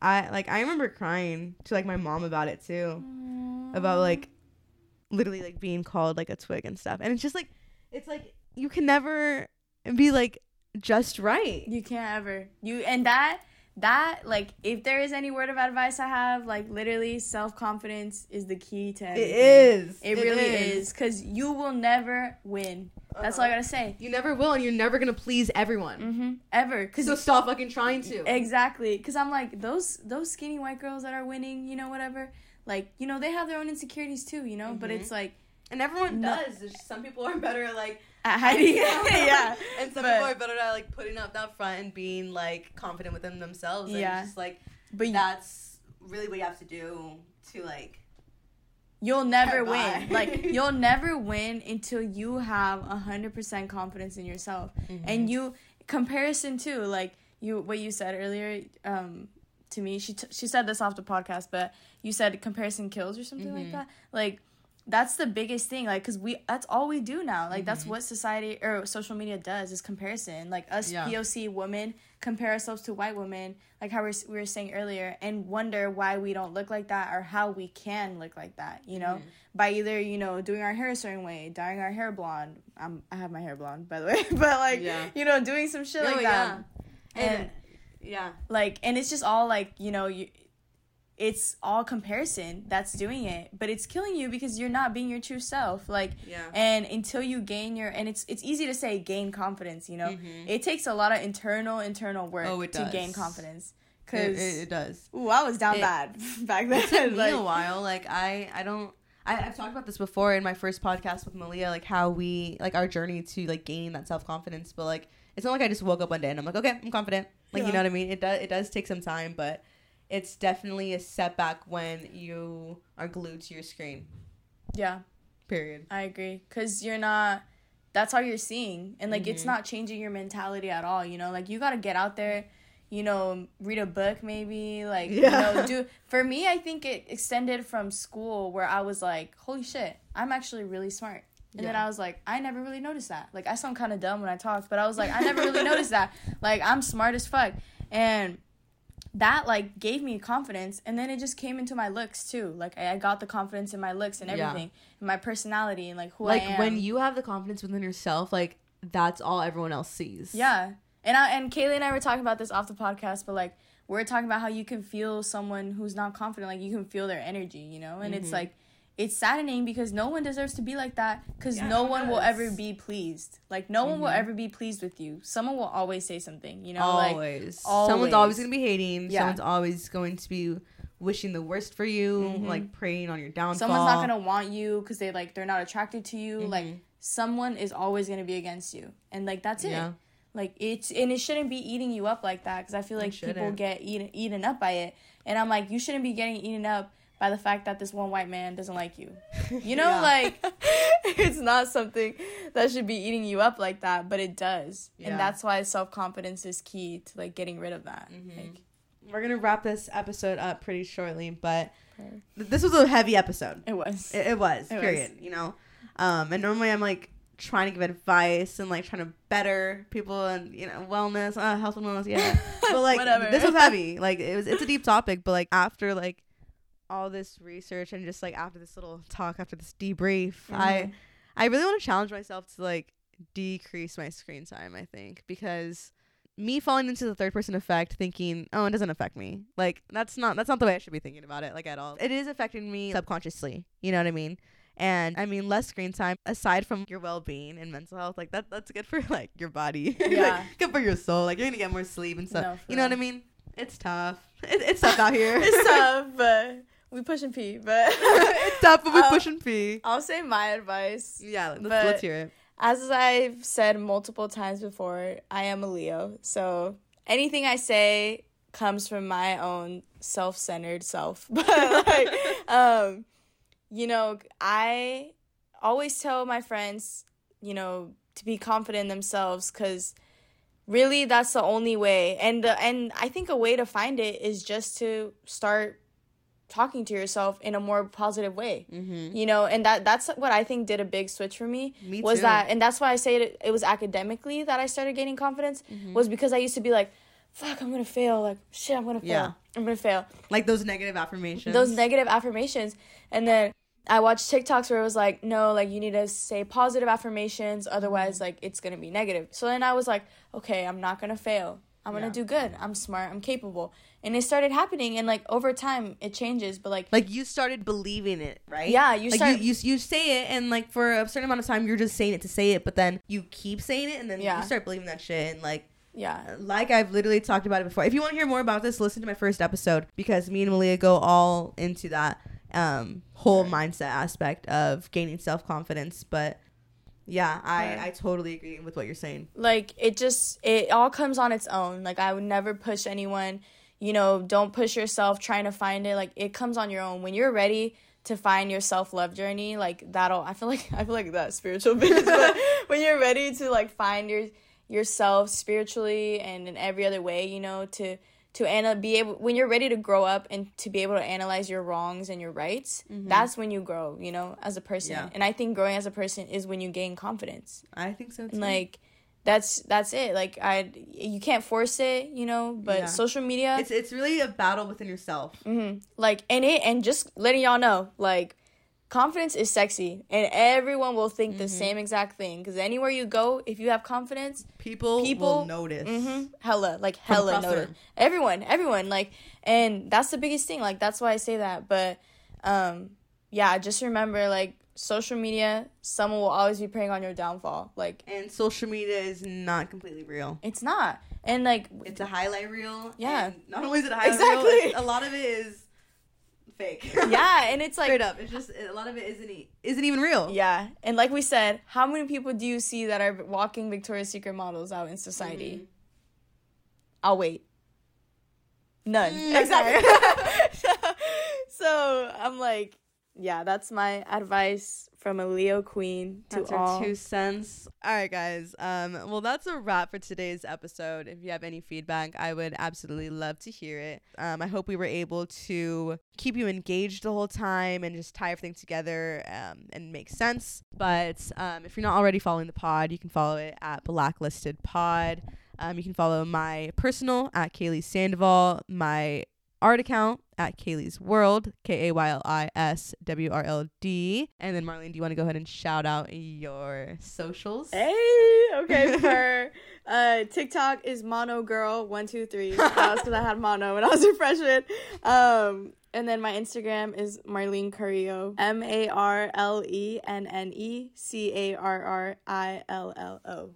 I like I remember crying to like my mom about it too. About like literally like being called like a twig and stuff. And it's just like it's like you can never be like just right. You can't ever. You and that that like if there is any word of advice I have, like literally self confidence is the key to it everything. is It, really is because you will never win. That's all I gotta say. you never will and you're never gonna please everyone Mm-hmm. Ever, because so stop fucking trying to exactly. Because I'm like those those skinny white girls that are winning, you know, whatever. Like you know, they have their own insecurities too, you know. But Mhm. it's like and everyone No. does There's some people are better at like at hiding. yeah. and some but- people are better at like putting up that front and being like confident within themselves and Yeah. just like But that's really what you have to do to like you'll never win. Like you'll never win until you have a hundred percent confidence in yourself. Mm-hmm. and you comparison too like you what you said earlier um to me she t- she said this off the podcast but you said comparison kills or something like Mhm. that like that's the biggest thing like because we that's all we do now like that's Mhm. what society or social media does is comparison like us Yeah. poc women compare ourselves to white women like how we we were saying earlier and wonder why we don't look like that or how we can look like that you know Mhm. by either you know doing our hair a certain way dyeing our hair blonde I'm, i have my hair blonde by the way but like Yeah. you know doing some shit Oh, like that and and yeah like and it's just all like you know you it's all comparison that's doing it but it's killing you because you're not being your true self like yeah and until you gain your and it's it's easy to say gain confidence you know it takes a lot of internal internal work Mm-hmm. Oh, it to gain confidence because it, it does ooh i was down it- bad back then it took me a while. Like I, I don't. I, I've talked about this before in my first podcast with Malia, like how we like our journey to like gaining that self confidence. But like, it's not like I just woke up one day and I'm like, okay, I'm confident. Like you know what I mean? It does. It does take some time, but it's definitely a setback when you are glued to your screen. Yeah. Period. I agree. Cause you're not that's all you're seeing. And like it's Mhm. not changing your mentality at all, you know? Like you gotta get out there, you know, read a book maybe, like you Yeah. know, do for me I think it extended from school where I was like, Holy shit, I'm actually really smart. And then I was like, I never really noticed that. Like I sound kinda dumb when I talk, but I was like, I never really noticed that. Like I'm smart as fuck. And that like gave me confidence and then it just came into my looks too like i, I got the confidence in my looks and Yeah. everything and my personality and like who like i am when you have the confidence within yourself, like that's all everyone else sees. yeah and i and Kayli and i were talking about this off the podcast but like we're talking about how you can feel someone who's not confident like you can feel their energy you know and it's Mhm. like it's saddening because no one deserves to be like that because Yeah, no one will ever be pleased like no one will Mhm. ever be pleased with you someone will always say something you know like always. always. Someone's always gonna be hating. Yeah. Someone's always going to be wishing the worst for you, Mhm. like preying on your downfall. someone's not gonna want you because they like they're not attracted to you like Mhm. someone is always gonna be against you and like that's it Yeah. like it's and it shouldn't be eating you up like that because i feel like people get eaten eaten up by it and i'm like you shouldn't be getting eaten up by the fact that this one white man doesn't like you you know Yeah. like it's not something that should be eating you up like that but it does Yeah. and that's why self-confidence is key to like getting rid of that Mhm. like, We're gonna wrap this episode up pretty shortly, but Okay. th- this was a heavy episode. it was It, it was, It was. period. You know, um, and normally I'm like trying to give advice and like trying to better people and you know wellness, uh, health and wellness, yeah. But like this was heavy. Like it was, it's a deep topic. But like after like all this research and just like after this little talk, after this debrief, I Mhm. I really want to challenge myself to like decrease my screen time. I think because me falling into the third person effect, thinking, oh, it doesn't affect me. Like that's not that's not the way I should be thinking about it. Like at all. It is affecting me subconsciously. You know what I mean? And I mean, less screen time aside from your well being and mental health, like that that's good for like your body. Like, Yeah. good for your soul. Like you're gonna get more sleep and stuff. No, you know what I mean? It's tough. It, it's tough out here. it's tough but we push and pee but it's tough, but we push and pee. i'll say my advice Yeah, let's, let's hear it. as I've said multiple times before, I am a Leo. So anything I say comes from my own self-centered self. But like um you know, I always tell my friends, you know, to be confident in themselves cuz really that's the only way. And the, and I think a way to find it is just to start talking to yourself in a more positive way. Mm-hmm. You know, and that that's what I think did a big switch for me Me was too. that and that's why i say it, it was academically that i started gaining confidence Mm-hmm. was because i used to be like fuck i'm gonna fail like shit i'm gonna fail Yeah. i'm gonna fail like those negative affirmations. those negative affirmations and then i watched tiktoks where it was like no like you need to say positive affirmations Mm-hmm. otherwise like it's gonna be negative so then i was like okay i'm not gonna fail i'm gonna Yeah. do good i'm smart i'm capable and it started happening and like over time it changes but like like you started believing it, right? yeah you like start you, you you say it and like for a certain amount of time you're just saying it to say it, but then you keep saying it and then Yeah. you start believing that shit and like yeah like I've literally talked about it before. If you want to hear more about this, listen to my first episode because me and Malia go all into that um whole mindset aspect of gaining self confidence. But yeah, I Right. I totally agree with what you're saying. like it just it all comes on its own like i would never push anyone you know don't push yourself trying to find it. Like it comes on your own. When you're ready to find your self-love journey like that'll i feel like i feel like that spiritual bitch but when you're ready to like find your yourself spiritually and in every other way you know to to ana- be able when you're ready to grow up and to be able to analyze your wrongs and your rights mm-hmm. that's when you grow you know as a person. Yeah. and i think growing as a person is when you gain confidence. I think so too. and like that's that's it like i you can't force it you know but Yeah. social media it's it's really a battle within yourself. mhm, like and it and just letting y'all know like confidence is sexy and everyone will think Mm-hmm. the same exact thing because anywhere you go if you have confidence People People- will notice. hmm hella like hella notice everyone everyone like and that's the biggest thing like that's why i say that but um yeah just remember like social media someone will always be preying on your downfall like And social media is not completely real. it's not and like It's a highlight reel. Yeah. Not only is it a highlight Exactly. reel, a lot of it is fake. yeah and it's like Straight up. It's just a lot of it isn't isn't even real. Yeah, and like we said, how many people do you see that are walking Victoria's Secret models out in society? Mhm. I'll wait. None. Mm, Exactly. so I'm like, yeah, that's my advice from a Leo queen to That's all. two cents. All right, guys. Um, well, that's a wrap for today's episode. If you have any feedback, I would absolutely love to hear it. Um, I hope we were able to keep you engaged the whole time and just tie everything together um, and make sense. But um, if you're not already following the pod, you can follow it at Blacklisted Pod. Um, you can follow my personal at Kayli Sandoval, my art account at Kayli's World, K A Y L I S W R L D. And then Marlenne, do you want to go ahead and shout out your socials? Hey, okay, for uh, TikTok is mono girl one two three. That was because I had mono when I was a freshman. Um, and then my Instagram is Marlenne Carrillo, M A R L E N N E C A R R I L L O.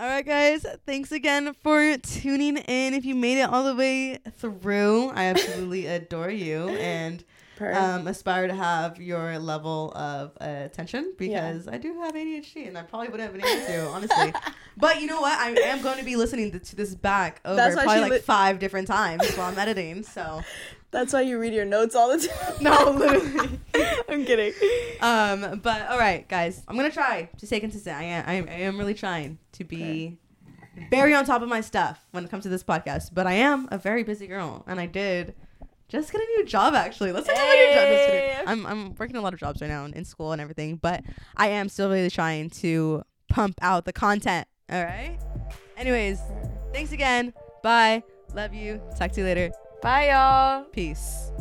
All right, guys. Thanks again for tuning in. If you made it all the way through, I absolutely adore you and um, aspire to have your level of uh, attention because I do have ADHD and I probably wouldn't have been able to, honestly. But you know what? I am going to be listening to, to this back over probably like lit- five different times while I'm editing. So, That's why you read your notes all the time. no, literally. I'm kidding. Um, but all right, guys, I'm gonna try to stay consistent. I am, I am, I am really trying to be very on top of my stuff when it comes to this podcast. But I am a very busy girl, and I did just get a new job. Actually, let's talk about your job. Just kidding. I'm, I'm working a lot of jobs right now in, in school and everything, but I am still really trying to pump out the content. All right. Anyways, thanks again. Bye. Love you. Talk to you later. Bye, y'all. Peace.